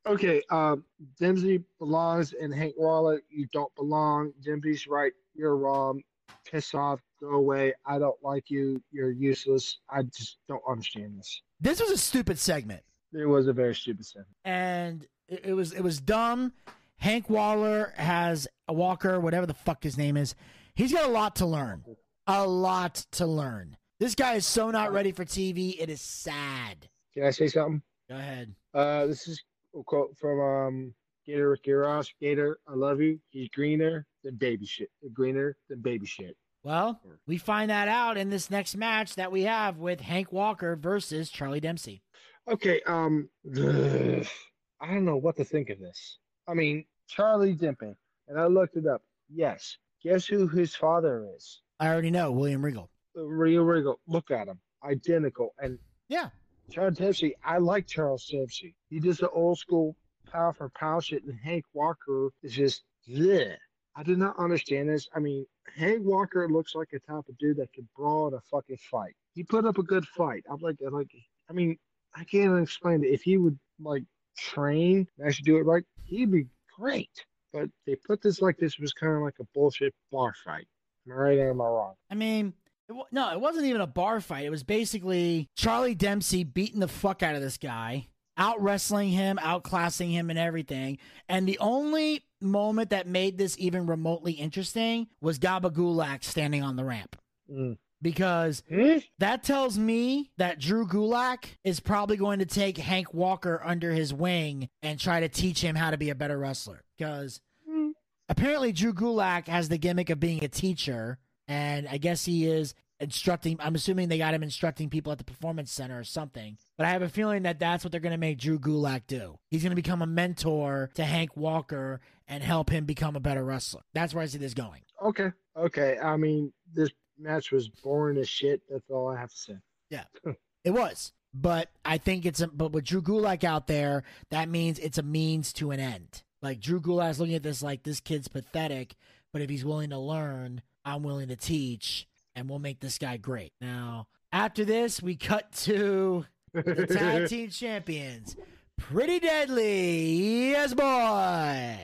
Okay, um, Dempsey belongs, in Hank Walker, you don't belong. Dempsey's right, you're wrong. Piss off, go away. I don't like you. You're useless. I just don't understand this. This was a stupid segment. It was a very stupid segment. and it, it was it was dumb. Hank Waller has a Walker, whatever the fuck his name is. He's got a lot to learn. A lot to learn. This guy is so not ready for TV. It is sad. Can I say something? Go ahead. Uh, this is a quote from um Gator Ricky Ross. Gator, I love you. He's greener than baby shit. Greener than baby shit. Well, we find that out in this next match that we have with Hank Walker versus Charlie Dempsey. Okay, um, ugh, I don't know what to think of this. I mean, Charlie Dimping, and I looked it up. Yes, guess who his father is? I already know William Regal. Rio Regal. Look at him, identical. And Yeah. Charles Dempsey, I like Charles Dempsey. He does the old school power for power shit, and Hank Walker is just bleh. I do not understand this. I mean, Hank Walker looks like a type of dude that could brawl in a fucking fight. He put up a good fight. I'm like, I'm like, I mean, I can't explain it. If he would like train and actually do it right, he'd be great. But they put this like this was kind of like a bullshit bar fight. Am I right or am I wrong? I mean, it, wa- no, it wasn't even a bar fight. It was basically Charlie Dempsey beating the fuck out of this guy, out wrestling him, outclassing him, and everything. And the only moment that made this even remotely interesting was Gaba Gulak standing on the ramp. Mm. because Hmm? that tells me that Drew Gulak is probably going to take Hank Walker under his wing and try to teach him how to be a better wrestler. Because Hmm. apparently Drew Gulak has the gimmick of being a teacher, and I guess he is instructing. I'm assuming they got him instructing people at the performance center or something. But I have a feeling that that's what they're going to make Drew Gulak do. He's going to become a mentor to Hank Walker and help him become a better wrestler. That's where I see this going. Okay. Okay. I mean, this match was boring as shit. That's all I have to say. Yeah, (laughs) it was. But I think it's a, but with Drew Gulak out there, that means it's a means to an end. Like Drew Gulak's looking at this like this kid's pathetic, but if he's willing to learn, I'm willing to teach, and we'll make this guy great. Now, after this, we cut to the tag (laughs) team champions. Pretty deadly, yes boy.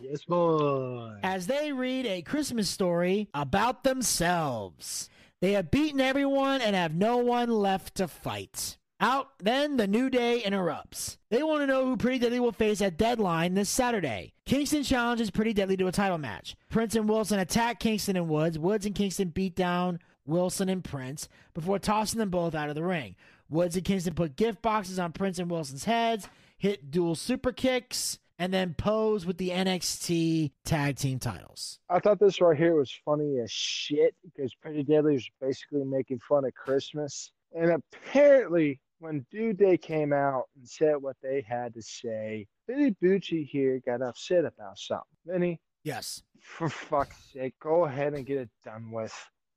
yes, boy. As they read a Christmas story about themselves. They have beaten everyone and have no one left to fight. Out, then the new day interrupts. They want to know who Pretty Deadly will face at deadline this Saturday. Kingston challenges Pretty Deadly to a title match. Prince and Wilson attack Kingston and Woods. Woods and Kingston beat down Wilson and Prince before tossing them both out of the ring. Woods and Kingston put gift boxes on Prince and Wilson's heads, hit dual super kicks, and then pose with the NXT tag team titles. I thought this right here was funny as shit because Pretty Deadly was basically making fun of Christmas. And apparently, when New Day came out and said what they had to say, Billy Bucci here got upset about something. Vinny, Yes. for fuck's sake, go ahead and get it done with.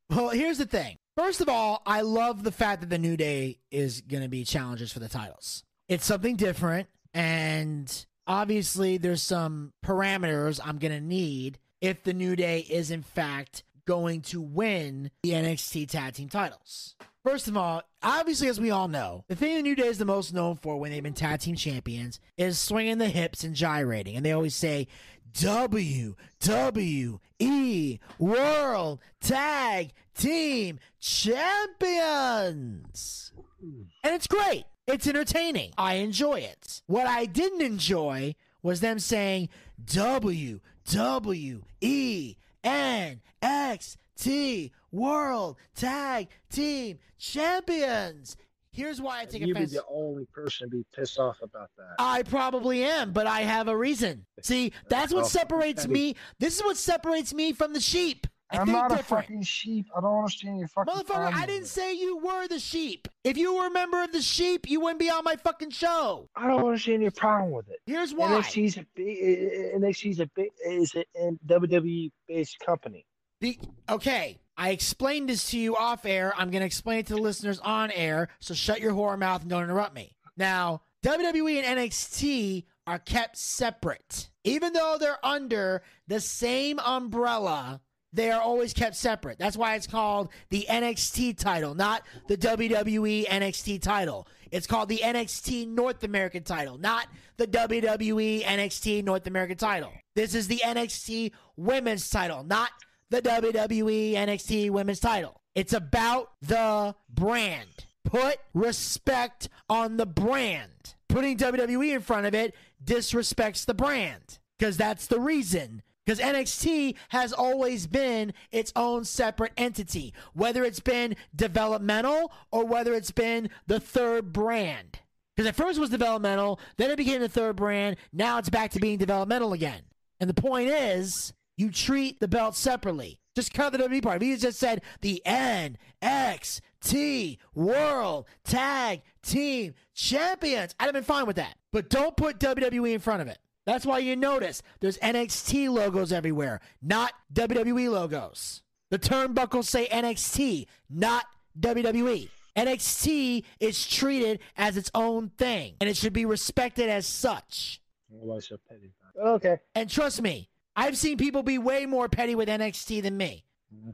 Well, here's the thing. First of all, I love the fact that the New Day is going to be challengers for the titles. It's something different, and obviously, there's some parameters I'm going to need if the New Day is, in fact, going to win the NXT tag team titles. First of all, obviously, as we all know, the thing the New Day is the most known for when they've been tag team champions is swinging the hips and gyrating. And they always say, WWE World Tag Team Champions. And it's great. It's entertaining. I enjoy it. What I didn't enjoy was them saying WWE NXT World Tag Team Champions. Here's why I take You'd be the only person to be pissed off about that. I probably am, but I have a reason. See, (laughs) that's what Oh, separates me. This is what separates me from the sheep. I I'm think not a fucking sheep. I don't understand your fucking Motherfucker, I didn't say you were the sheep. If you were a member of the sheep, you wouldn't be on my fucking show. I don't understand your problem with it. Here's why. NXT's a big NXT's a big is a WWE based company. Be- okay, I explained this to you off air. I'm going to explain it to the listeners on air, so shut your whore mouth and don't interrupt me. Now, WWE and NXT are kept separate. Even though they're under the same umbrella, they are always kept separate. That's why it's called the NXT title, not the WWE NXT title. It's called the NXT North American title, not the WWE NXT North American title. This is the NXT Women's title, not the WWE NXT Women's title. It's about the brand. Put respect on the brand. Putting WWE in front of it disrespects the brand because that's the reason. Because NXT has always been its own separate entity, whether it's been developmental or whether it's been the third brand. Because at first it was developmental, then it became the third brand, now it's back to being developmental again. And the point is, you treat the belt separately. Just cut the WWE part. If you just said the NXT World Tag Team Champions, I'd have been fine with that. But don't put WWE in front of it. That's why you notice there's NXT logos everywhere, not WWE logos. The turnbuckles say NXT, not WWE. NXT is treated as its own thing, and it should be respected as such. Why so petty? about it? Okay. And trust me, I've seen people be way more petty with NXT than me.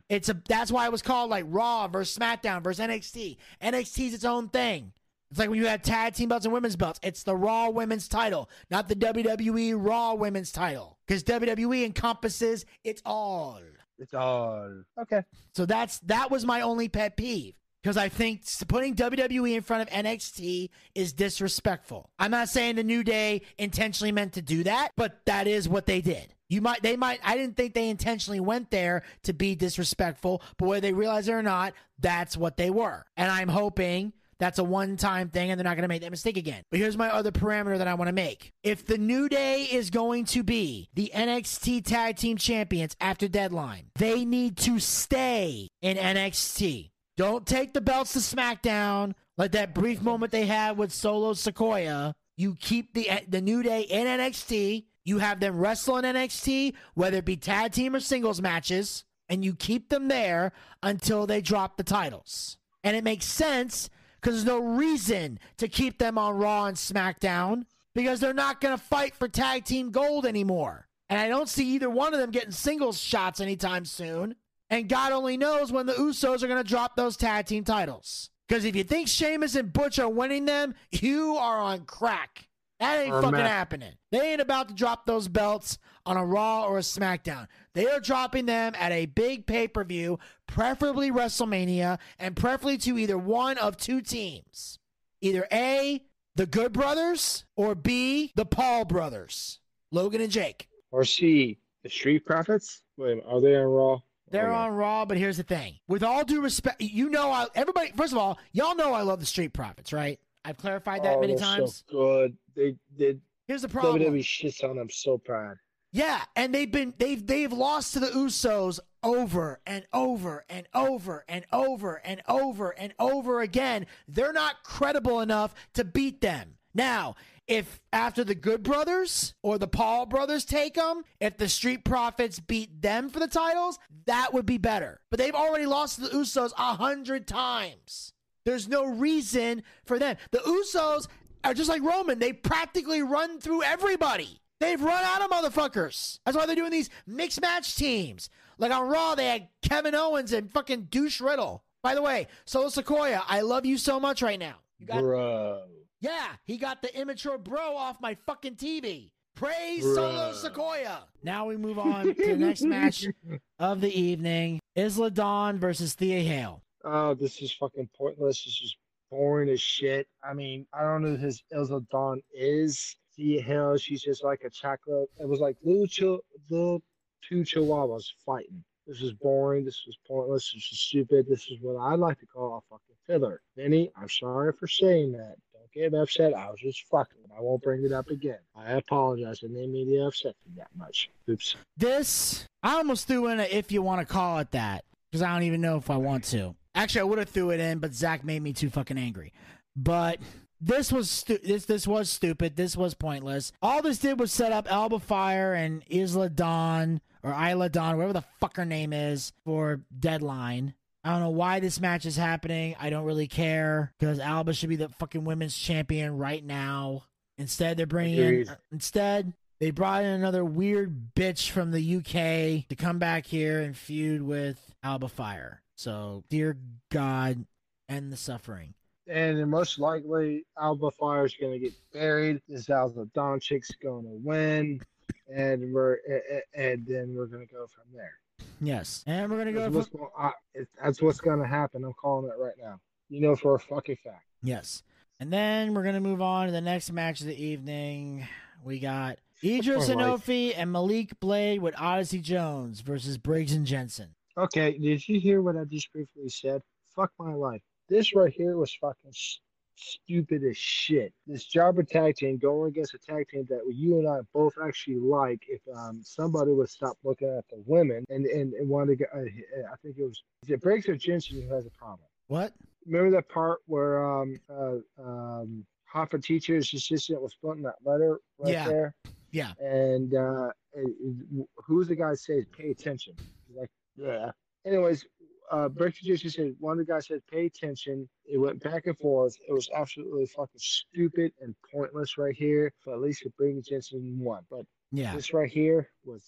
It's a that's why it was called like Raw versus SmackDown versus NXT. NXT's its own thing. It's like when you have tag team belts and women's belts. It's the Raw women's title, not the WWE Raw women's title. Because WWE encompasses it all. It's all okay. So that's that was my only pet peeve. Because I think putting WWE in front of NXT is disrespectful. I'm not saying the New Day intentionally meant to do that, but that is what they did. You might, they might, I didn't think they intentionally went there to be disrespectful, but whether they realize it or not, that's what they were. And I'm hoping that's a one time thing and they're not going to make that mistake again. But here's my other parameter that I want to make. If the New Day is going to be the NXT Tag Team Champions after deadline, they need to stay in NXT. Don't take the belts to SmackDown like that brief moment they had with Solo Sikoa. You keep the the New Day in NXT. You have them wrestle in NXT, whether it be tag team or singles matches, and you keep them there until they drop the titles. And it makes sense because there's no reason to keep them on Raw and SmackDown because they're not going to fight for tag team gold anymore. And I don't see either one of them getting singles shots anytime soon. And God only knows when the Usos are going to drop those tag team titles. Because if you think Sheamus and Butch are winning them, you are on crack. That ain't fucking Matt- happening. They ain't about to drop those belts on a Raw or a SmackDown. They are dropping them at a big pay per view, preferably WrestleMania, and preferably to either one of two teams. Either A, the Good Brothers, or B, the Paul Brothers, Logan and Jake. Or C, the Street Profits. Wait, are they on Raw? They're Okay. on Raw, but here's the thing. With all due respect, you know, I, everybody, first of all, y'all know I love the Street Profits, right? I've clarified that oh, many times. So good. They did. Here's the problem. WWE shits on them so bad. Yeah, and they've been they've they've lost to the Usos over and over and over and over and over and over again. They're not credible enough to beat them. Now, if after the Good Brothers or the Paul Brothers take them, if the Street Profits beat them for the titles, that would be better. But they've already lost to the Usos a hundred times. There's no reason for them. The Usos are just like Roman. They practically run through everybody. They've run out of motherfuckers. That's why they're doing these mixed match teams. Like on Raw, they had Kevin Owens and fucking Douche Riddle. By the way, Solo Sikoa, I love you so much right now. You got, Bro. yeah, he got the immature bro off my fucking TV. Praise Solo Sikoa. Now we move on to the next (laughs) match of the evening: Isla Dawn versus Thea Hail. Oh, this is fucking pointless. This is boring as shit. I mean, I don't know who his Isla Dawn is. See hell, she's just like a chocolate. It was like little, little two chihuahuas fighting. This is boring. This is pointless. This is stupid. This is what I like to call a fucking filler. Vinny, I'm sorry for saying that. Don't get upset. I was just fucking. I won't bring it up again. I apologize. I didn't mean to upset that much. Oops. This, I almost threw in a if you want to call it that, because I don't even know if I want to. Actually, I would have threw it in, but Zach made me too fucking angry. But this was stu- this this was stupid. This was pointless. All this did was set up Alba Fire and Isla Dawn or Isla Dawn, whatever the fuck her name is, for Deadline. I don't know why this match is happening. I don't really care because Alba should be the fucking women's champion right now. Instead, they're bringing in. Instead, they brought in another weird bitch from the UK to come back here and feud with Alba Fire. So, dear God, end the suffering. and most likely Alba Fire is gonna get buried. This Alba Don chick's gonna win, and we're and then we're gonna go from there. Yes, and we're gonna go. That's For, what's, going, I, that's what's gonna happen. I'm calling it right now. You know for a fucking fact. yes, and then we're gonna move on to the next match of the evening. We got Edris. Enofe and Malik Blade with Odyssey Jones versus Briggs and Jensen. Okay, did you hear what I just briefly said? Fuck my life. This right here was fucking s- stupid as shit. This jobber tag team going against a tag team that you and I both actually like. If um somebody would stop looking at the women and and, and want to get, uh, I think it was it Briggs or Jensen who has a problem. What? Remember that part where um uh um Hot for Teachers assistant was putting that letter right Yeah. there, Yeah, and uh, who's the guy says pay attention? Like, yeah. Anyways, uh, Breaker just said one of the guys said pay attention. It went back and forth. It was absolutely fucking stupid and pointless right here. But at least Briggs Jensen won. But yeah, this right here was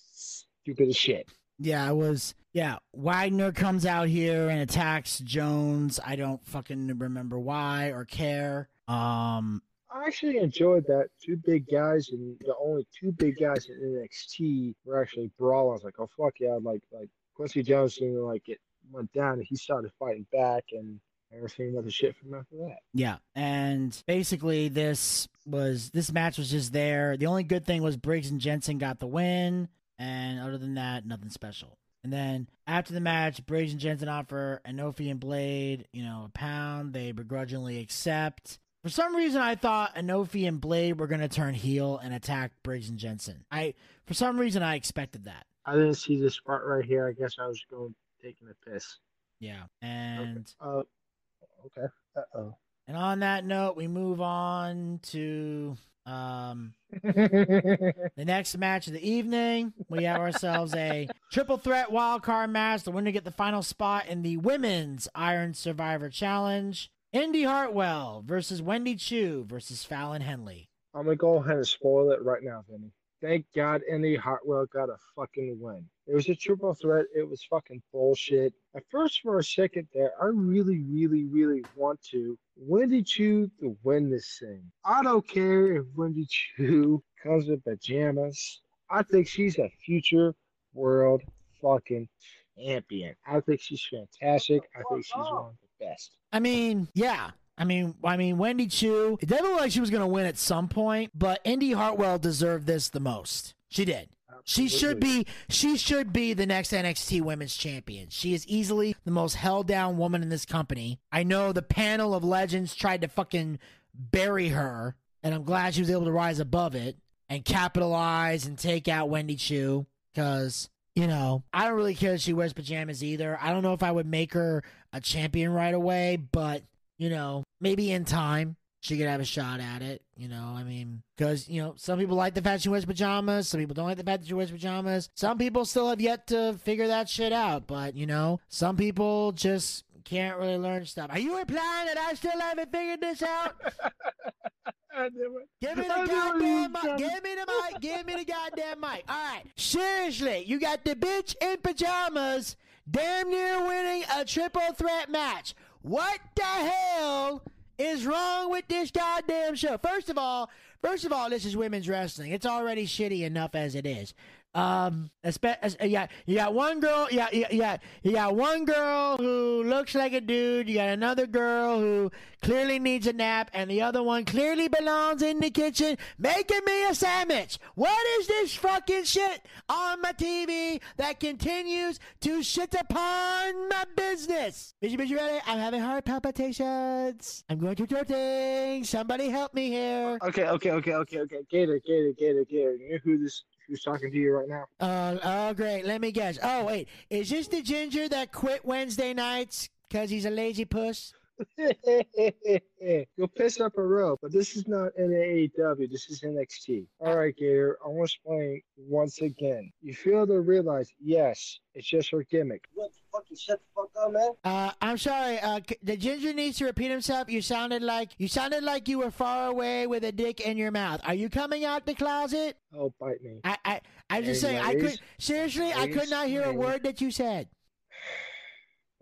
stupid as shit. yeah. It was. Yeah, Wagner comes out here and attacks Jones. I don't fucking remember why or care. Um, I actually enjoyed that. Two big guys, and the only two big guys in NXT were actually brawling. I was like, oh fuck yeah! Like like Quincy Jones to like it went down, and he started fighting back, and everything went to shit from after that. Yeah, and basically this was this match was just there. The only good thing was Briggs and Jensen got the win, And other than that, nothing special. And then after the match, Briggs and Jensen offer Enofe and Blade, you know, a pound. They begrudgingly accept. For some reason, I thought Enofe and Blade were going to turn heel and attack Briggs and Jensen. I, for some reason, I expected that. I didn't see this part right here. I guess I was going taking a piss. Yeah. And Uh, okay. Uh oh. and on that note, we move on to um (laughs) the next match of the evening. We have ourselves a triple threat wild card match. The winner get the final spot in the women's Iron Survivor Challenge. Indy Hartwell versus Wendy Choo versus Fallon Henley. I'm gonna go ahead and spoil it right now, Vinny. Thank God Indy Hartwell got a fucking win. It was a triple threat. It was fucking bullshit. At first, for a second there, I really, really, really want to Wendy Choo to win this thing. I don't care if Wendy Choo (laughs) comes in pajamas. I think she's a future world fucking champion. I think she's fantastic. I think she's one of the best. I mean, yeah. I mean, I mean, Wendy Choo. It definitely looked like she was going to win at some point, but Indy Hartwell deserved this the most. She did. She should be. She should be the next NXT Women's Champion. She is easily the most held down woman in this company. I know the panel of legends tried to fucking bury her, and I'm glad she was able to rise above it and capitalize and take out Wendy Choo because. You know, I don't really care that she wears pajamas either. I don't know if I would make her a champion right away, but you know, maybe in time she could have a shot at it. You know, I mean, because you know, some people like the fact she wears pajamas, some people don't like the fact that she wears pajamas. Some people still have yet to figure that shit out, but you know, some people just can't really learn stuff. Are you implying that I still haven't figured this out? (laughs) Give me the I goddamn mic. Give me the mic. Give me the goddamn mic. All right. Seriously, you got the bitch in pajamas damn near winning a triple threat match. What the hell is wrong with this goddamn show? First of all, first of all, this is women's wrestling. It's already shitty enough as it is. Um, as- you got one girl, yeah, you got you got one girl who looks like a dude. You got another girl who clearly needs a nap, and the other one clearly belongs in the kitchen making me a sandwich. What is this fucking shit on my TV that continues to shit upon my business? Bitchy, bitchy, ready? I'm having heart palpitations. I'm going through things. Somebody help me here. Okay, okay, okay, okay, okay. Gator, Gator, Gator, Gator. You know who this who's talking to you right now? Uh, oh, great. Let me guess. Oh, wait. Is this the ginger that quit Wednesday nights because he's a lazy puss? (laughs) You'll piss up a row, but this is not NAAW. This is NXT. All right, Gator. I want to explain once again. You fail to realize, yes, it's just her gimmick. What fucking shut the fuck up, man? Uh, I'm sorry. Uh, the ginger needs to repeat himself. You sounded like you sounded like you were far away with a dick in your mouth. Are you coming out the closet? Oh, bite me. I, I, I'm just saying. I could Anyways, seriously. I could not hear a word that you said. (sighs)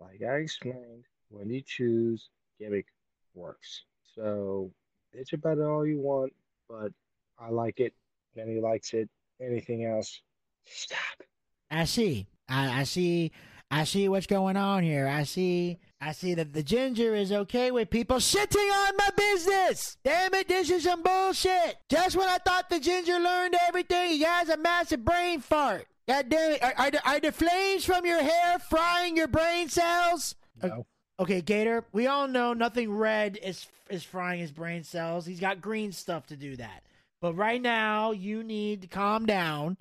Like I explained, when you choose, gimmick works. So bitch about it all you want, but I like it. Benny likes it. Anything else? Stop. I see. I, I see. I see what's going on here. I see. I see that the ginger is okay with people shitting on my business. Damn it, this is some bullshit. Just when I thought the ginger learned everything, he has a massive brain fart. God damn it. Are, are, the, are the flames from your hair frying your brain cells? No. Okay, Gator, we all know nothing red is is frying his brain cells. He's got green stuff to do that. But right now, you need to calm down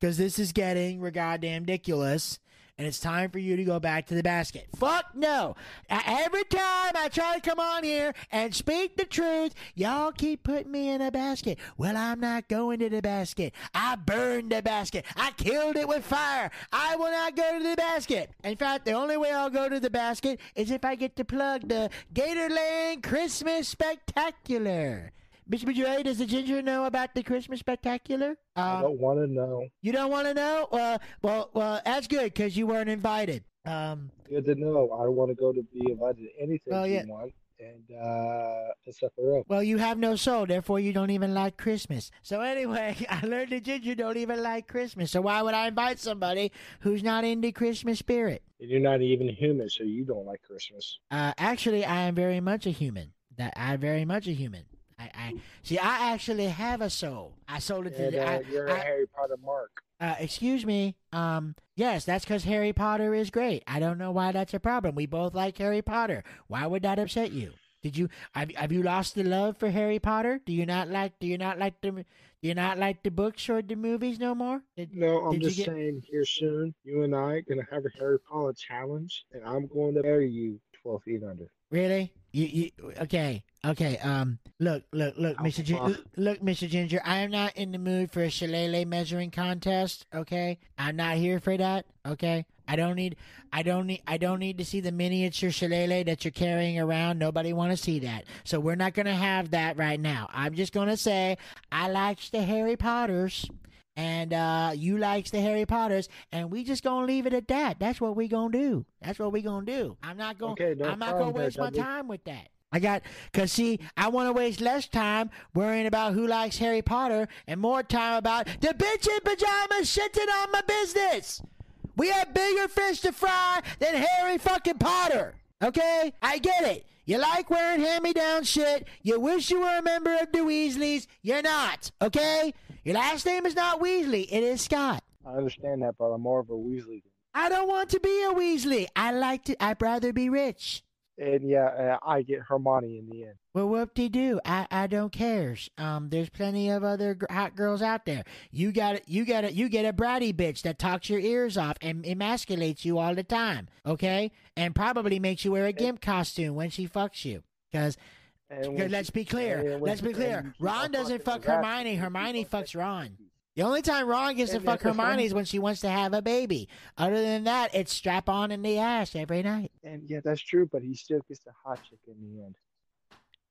because this is getting goddamn ridiculous. And it's time for you to go back to the basket. Fuck no. Every time I try to come on here and speak the truth, y'all keep putting me in a basket. Well, I'm not going to the basket. I burned the basket. I killed it with fire. I will not go to the basket. In fact, the only way I'll go to the basket is if I get to plug the Gatorland Christmas Spectacular. Mr. Bajay, does the ginger know about the Christmas Spectacular? I Um, don't want to know. you don't want to know? Well, well, well. That's good because you weren't invited. Um, Good to know. I don't want to go to be invited to anything Oh, yeah. you want, and uh, except for well, you have no soul, therefore you don't even like Christmas. So anyway, (laughs) I learned that ginger don't even like Christmas. So why would I invite somebody who's not in the Christmas spirit? And you're not even human, so you don't like Christmas. Uh, actually, I am very much a human. That I'm very much a human. I, I see. I actually have a soul. I sold it to. And, the, uh, I, you're a I- Harry Potter mark. uh, excuse me. Um, yes, that's because Harry Potter is great. I don't know why that's a problem. We both like Harry Potter. Why would that upset you? Did you have, have you lost the love for Harry Potter? Do you not like do you not like the do you not like the books or the movies no more? Did, No, I'm just get- saying here soon, you and I gonna have a Harry Potter challenge, and I'm going to bury you 12 feet under. Really? You, you okay? Okay. Um. Look, look, look, Mr. Gin- look, Mr. Ginger. I am not in the mood for a shillelagh measuring contest. Okay. I'm not here for that. Okay. I don't need. I don't need. I don't need to see the miniature shillelagh that you're carrying around. Nobody want to see that. So we're not gonna have that right now. I'm just gonna say I likes the Harry Potters. And uh, you likes the Harry Potters, and we just gonna leave it at that. That's what we gonna do. That's what we gonna do. I'm not gonna. Okay, no I'm not gonna there, waste my Dudley. time with that. I got, cause see, I want to waste less time worrying about who likes Harry Potter and more time about the bitch in pajamas shitting on my business. We have bigger fish to fry than Harry fucking Potter. Okay, I get it. You like wearing hand-me-down shit. You wish you were a member of the Weasleys. You're not. Okay, your last name is not Weasley. It is Scott. I understand that, but I'm more of a Weasley. I don't want to be a Weasley. I like to. I'd rather be rich. And yeah, uh, I get Hermione in the end. Well, whoop de doo. I I don't cares. Um, there's plenty of other hot girls out there. You got it. You got it. You get a bratty bitch that talks your ears off and emasculates you all the time. Okay, and probably makes you wear a gimp costume when she fucks you. Because let's she- be clear. Let's be clear. Ron doesn't fuck Hermione. Hermione fucks Ron. The only time Ron gets to fuck Hermione is when she wants to have a baby. Other than that, it's strap on in the ass every night. And yeah, that's true, but he still gets the hot chick in the end.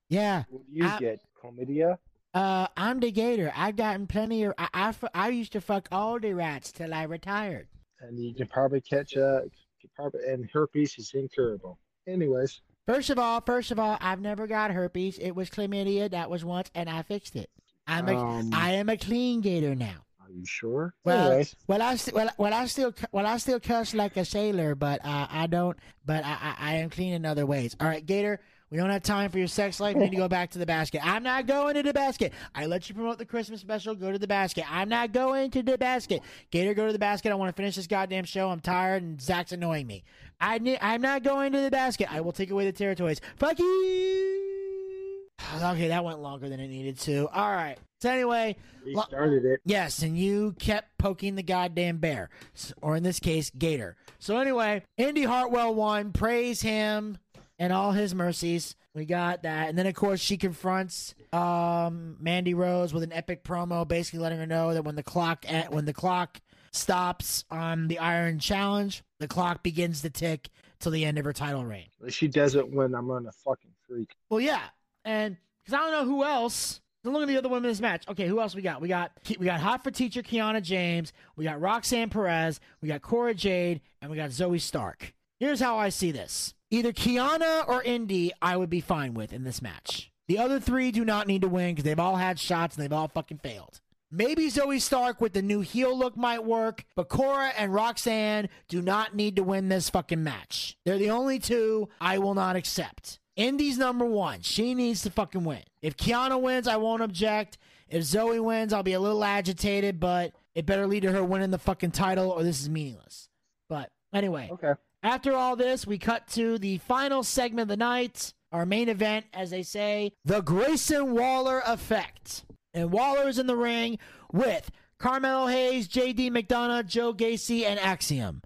Yeah. What do you I- get? Chlamydia? Uh, I'm the gator. I've gotten plenty of. I, I, I used to fuck all the rats till I retired. And you can probably catch uh, you probably, and herpes is incurable. Anyways, First of all, first of all, I've never got herpes. It was chlamydia. That was once, and I fixed it. I'm a, um, I am a clean gator now. are you sure? Well, Anyways, well, I st- well, well, I still, well, I still cuss like a sailor, but uh, I don't. But I, I, I am clean in other ways. All right, Gator. We don't have time for your sex life. You need to go back to the basket. I'm not going to the basket. I let you promote the Christmas special. Go to the basket. I'm not going to the basket. Gator, go to the basket. I want to finish this goddamn show. I'm tired and Zack's annoying me. I ne- I'm not going to the basket. I will take away the territories. Fuck you. Okay, that went longer than it needed to. All right. So anyway, Well- started it. Yes, and you kept poking the goddamn bear, or in this case, Gator. So anyway, Indy Hartwell won. Praise him and all his mercies. We got that, and then of course she confronts um, Mandy Rose with an epic promo, basically letting her know that when the clock at, when the clock stops on the Iron Challenge, the clock begins to tick till the end of her title reign. She doesn't win, I'm gonna fucking freak. Well, yeah, and because I don't know who else. Look at the other women in this match. Okay, who else we got? We got we got hot for teacher Kiana James. We got Roxanne Perez. We got Cora Jade, and we got Zoey Stark. Here's how I see this: either Kiana or Indy, I would be fine with in this match. The other three do not need to win because they've all had shots and they've all fucking failed. Maybe Zoey Stark with the new heel look might work, but Cora and Roxanne do not need to win this fucking match. They're the only two I will not accept. Indy's number one. She needs to fucking win. If Kiana wins, I won't object. If Zoey wins, I'll be a little agitated, but it better lead to her winning the fucking title or this is meaningless. But anyway, Okay. after all this, we cut to the final segment of the night, our main event, as they say, the Grayson Waller effect. And Waller is in the ring with Carmelo Hayes, JD McDonagh, Joe Gacy, and Axiom.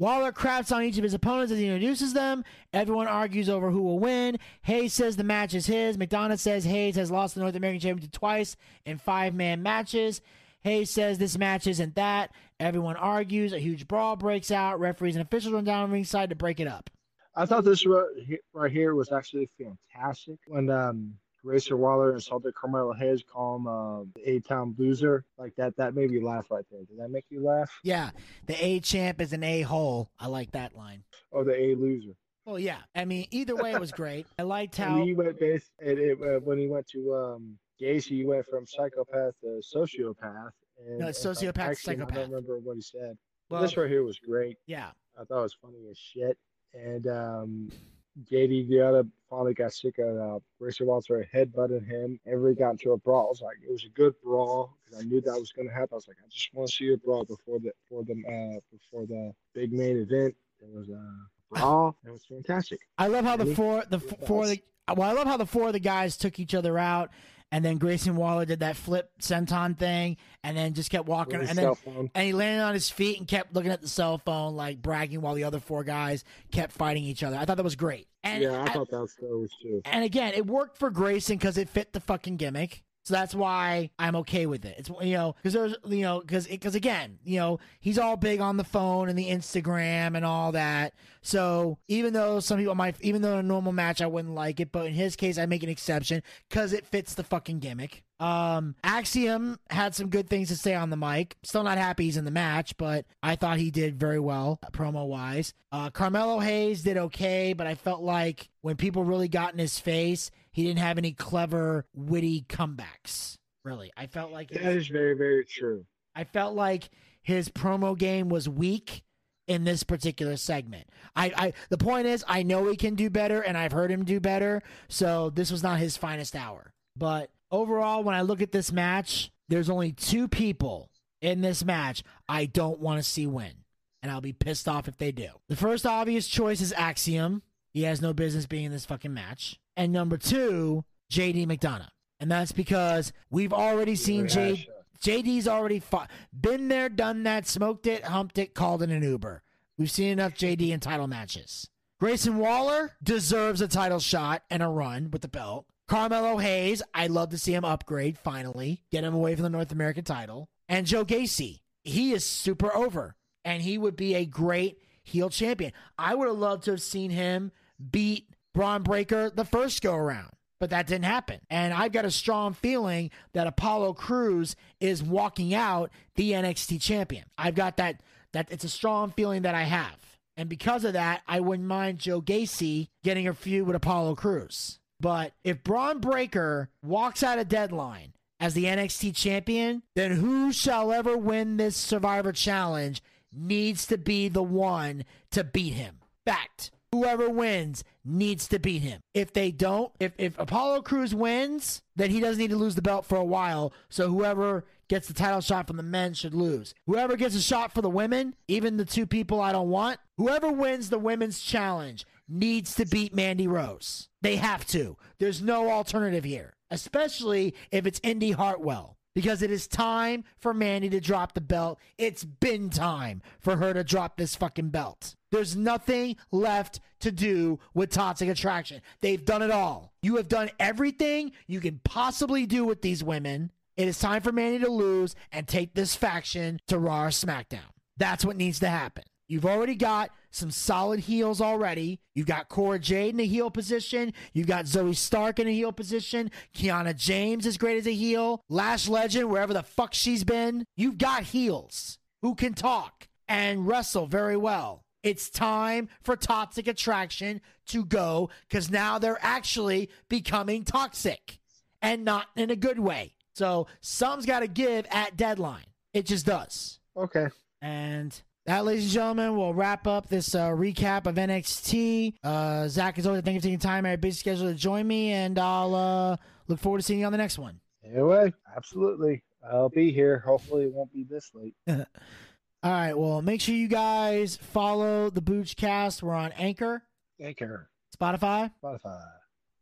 Waller craps on each of his opponents as he introduces them. Everyone argues over who will win. Hayes says the match is his. McDonagh says Hayes has lost the North American Championship twice in five man matches. Hayes says this match isn't that. Everyone argues. A huge brawl breaks out. Referees and officials run down ringside to break it up. I thought this right here was actually fantastic when um Grayson Waller insulted Carmelo Hayes, call him uh, the A-Town loser. Like that, that made me laugh right there. Did that make you laugh? Yeah, the A champ is an A hole. I like that line. Or the A loser? Well, yeah. I mean, either way, it was great. I liked how. he went base it, it, uh, when he went to um Gacy, he went from psychopath to sociopath. And, No, it's uh, sociopath to actually, I psychopath. don't remember what he said. Well, this right here was great. yeah. I thought it was funny as shit. And um, JD Diana finally got sick of uh, Grayson Waller headbutting him. Every got into a brawl. I was like, it was a good brawl because I knew that was going to happen. I was like, I just want to see a brawl before the for the uh, before the big main event. It was a brawl. It was fantastic. I love how the four the f- four of the well, I love how the four of the guys took each other out, and then Grayson Waller did that flip senton thing, and then just kept walking, and then and he landed on his feet and kept looking at the cell phone, like bragging, while the other four guys kept fighting each other. I thought that was great. And yeah, I I- thought that was that was too. and again, it worked for Grayson because it fit the fucking gimmick. So that's why I'm okay with it. It's you know because there's you know because because again you know he's all big on the phone and the Instagram and all that. So even though some people might even though in a normal match I wouldn't like it, but in his case I make an exception because it fits the fucking gimmick. Um, Axiom had some good things to say on the mic. Still not happy he's in the match, but I thought he did very well promo wise. Uh, Carmelo Hayes did okay, but I felt like when people really got in his face, he didn't have any clever, witty comebacks. Really, I felt like That his, is very very true. I felt like his promo game was weak in this particular segment. I, I the point is I know he can do better and I've heard him do better, so this was not his finest hour. But overall when I look at this match, there's only two people in this match I don't want to see win. And I'll be pissed off if they do. The first obvious choice is Axiom. He has no business being in this fucking match. And number two, JD McDonagh. And that's because we've already seen sure. JD's already fought, been there, done that, smoked it, humped it, called it an Uber. We've seen enough JD in title matches. Grayson Waller deserves a title shot and a run with the belt. Carmelo Hayes, I'd love to see him upgrade finally, get him away from the North American title. And Joe Gacy, he is super over, and he would be a great heel champion. I would have loved to have seen him beat Bron Breakker the first go around but that didn't happen. And I've got a strong feeling that Apollo Crews is walking out the NXT champion. I've got that that it's a strong feeling that I have. And because of that, I wouldn't mind Joe Gacy getting a feud with Apollo Crews. But if Bron Breakker walks out of deadline as the NXT champion, then who shall ever win this Survivor Challenge needs to be the one to beat him. Fact. Whoever wins needs to beat him. If they don't, if, if Apollo Crews wins, then he doesn't need to lose the belt for a while. So whoever gets the title shot from the men should lose. Whoever gets a shot for the women, even the two people I don't want, whoever wins the women's challenge needs to beat Mandy Rose. They have to. There's no alternative here, especially if it's Indy Hartwell. Because it is time for Mandy to drop the belt. It's been time for her to drop this fucking belt. There's nothing left to do with Toxic Attraction. They've done it all. You have done everything you can possibly do with these women. It is time for Mandy to lose and take this faction to Raw or SmackDown. That's what needs to happen. You've already got some solid heels already. You've got Cora Jade in a heel position. You've got Zoey Stark in a heel position. Kiana James is great as a heel. Lash Legend, wherever the fuck she's been. You've got heels who can talk and wrestle very well. It's time for Toxic Attraction to go because now they're actually becoming toxic and not in a good way. So some's got to give at deadline. It just does. Okay. And that, ladies and gentlemen, will wrap up this uh, recap of NXT. Uh, Zack, as always, thank you for taking time out of your busy schedule to join me, and I'll uh, look forward to seeing you on the next one. Anyway, absolutely. I'll be here. Hopefully, it won't be this late. (laughs) All right, well, make sure you guys follow the Boochcast. We're on Anchor, Anchor, Spotify, Spotify,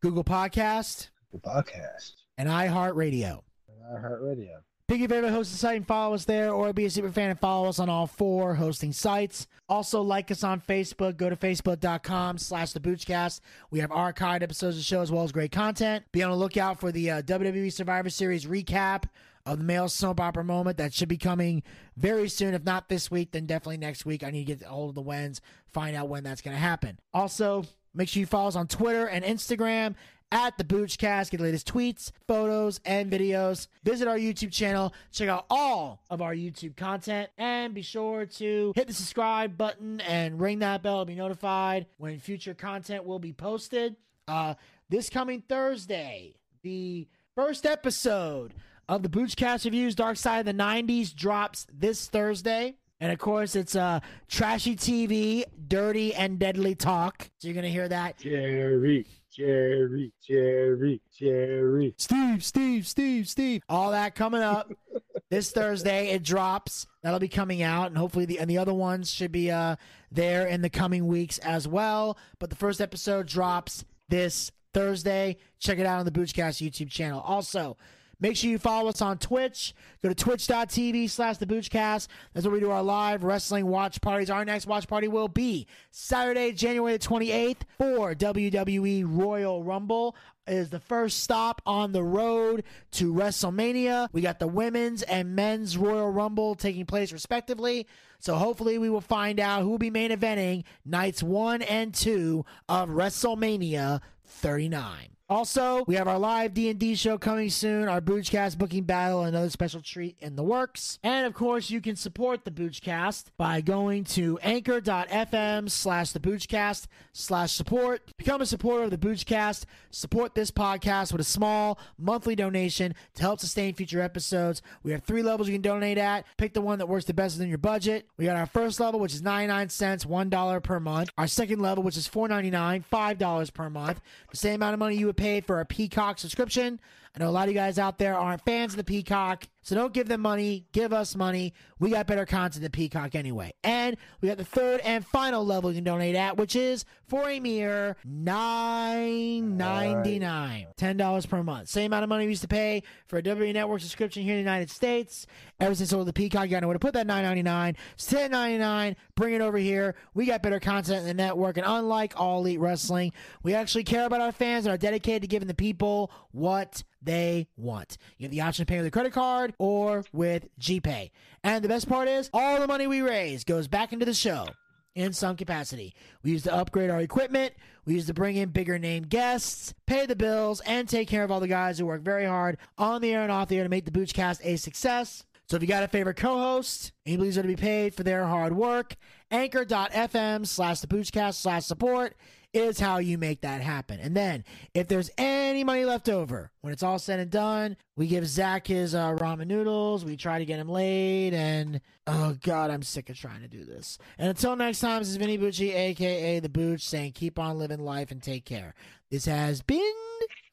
Google Podcast, the podcast, and iHeartRadio. and iHeartRadio. Pick your favorite hosting site and follow us there, or be a super fan and follow us on all four hosting sites. Also, like us on Facebook. Go to facebook.com slash the Boochcast. We have archived episodes of the show as well as great content. Be on the lookout for the uh, WWE Survivor Series recap of the male soap opera moment. That should be coming very soon. If not this week, then definitely next week. I need to get hold of the wins, find out when that's going to happen. Also, make sure you follow us on Twitter and Instagram at the Boochcast. Get the latest tweets, photos, and videos. Visit our YouTube channel. Check out all of our YouTube content. And be sure to hit the subscribe button and ring that bell to be notified when future content will be posted. Uh, this coming Thursday, the first episode of the Boochcast Reviews Dark Side of the 90s drops this Thursday. And of course, it's uh, trashy TV, dirty and deadly talk. So you're gonna hear that. Jerry, Jerry, Jerry, Jerry. Steve, Steve, Steve, Steve. All that coming up (laughs) this Thursday. It drops. That'll be coming out, and hopefully the and the other ones should be uh there in the coming weeks as well. But the first episode drops this Thursday. Check it out on the Boochcast YouTube channel. Also, make sure you follow us on Twitch. Go to twitch.tv slash the Boochcast. That's where we do our live wrestling watch parties. Our next watch party will be Saturday, January the 28th for WWE Royal Rumble. Is the first stop on the road to WrestleMania. We got the women's and men's Royal Rumble taking place respectively. So hopefully we will find out who will be main eventing nights one and two of WrestleMania 39. Also, we have our live D&D show coming soon, our Boochcast booking battle, another special treat in the works. And of course, you can support the Boochcast by going to anchor.fm slash the Boochcast slash support. Become a supporter of the Boochcast. Support this podcast with a small monthly donation to help sustain future episodes. We have three levels you can donate at. Pick the one that works the best within your budget. We got our first level, which is 99 cents, $1 per month. Our second level, which is $4.99, $5 per month. The same amount of money you would pay for a Peacock subscription. I know a lot of you guys out there aren't fans of the Peacock, so don't give them money. Give us money. We got better content than Peacock anyway. And we got the third and final level you can donate at, which is for a mere nine ninety nine, ten dollars per month. Same amount of money we used to pay for a WWE Network subscription here in the United States. Ever since sold the Peacock, you got to know where to put that nine ninety nine. It's ten ninety nine. Bring it over here. We got better content than the network, and unlike All Elite Wrestling, we actually care about our fans and are dedicated to giving the people what they want. You have the option to pay with a credit card or with GPay. And the best part is, all the money we raise goes back into the show in some capacity. We use to upgrade our equipment, we use to bring in bigger name guests, pay the bills, and take care of all the guys who work very hard on the air and off the air to make the Boochcast a success. So if you got a favorite co-host and you believe they're to be paid for their hard work, anchor.fm slash the slash support is how you make that happen. And then, if there's any money left over, when it's all said and done, we give Zack his uh, ramen noodles. We try to get him laid, and oh god, I'm sick of trying to do this. And until next time, this is Vinny Bucci, aka the Booch, saying keep on living life and take care. This has been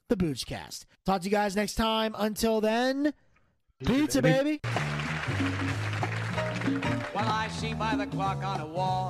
the Boochcast. Talk to you guys next time. Until then, pizza, baby. Well, I see by the clock on a wall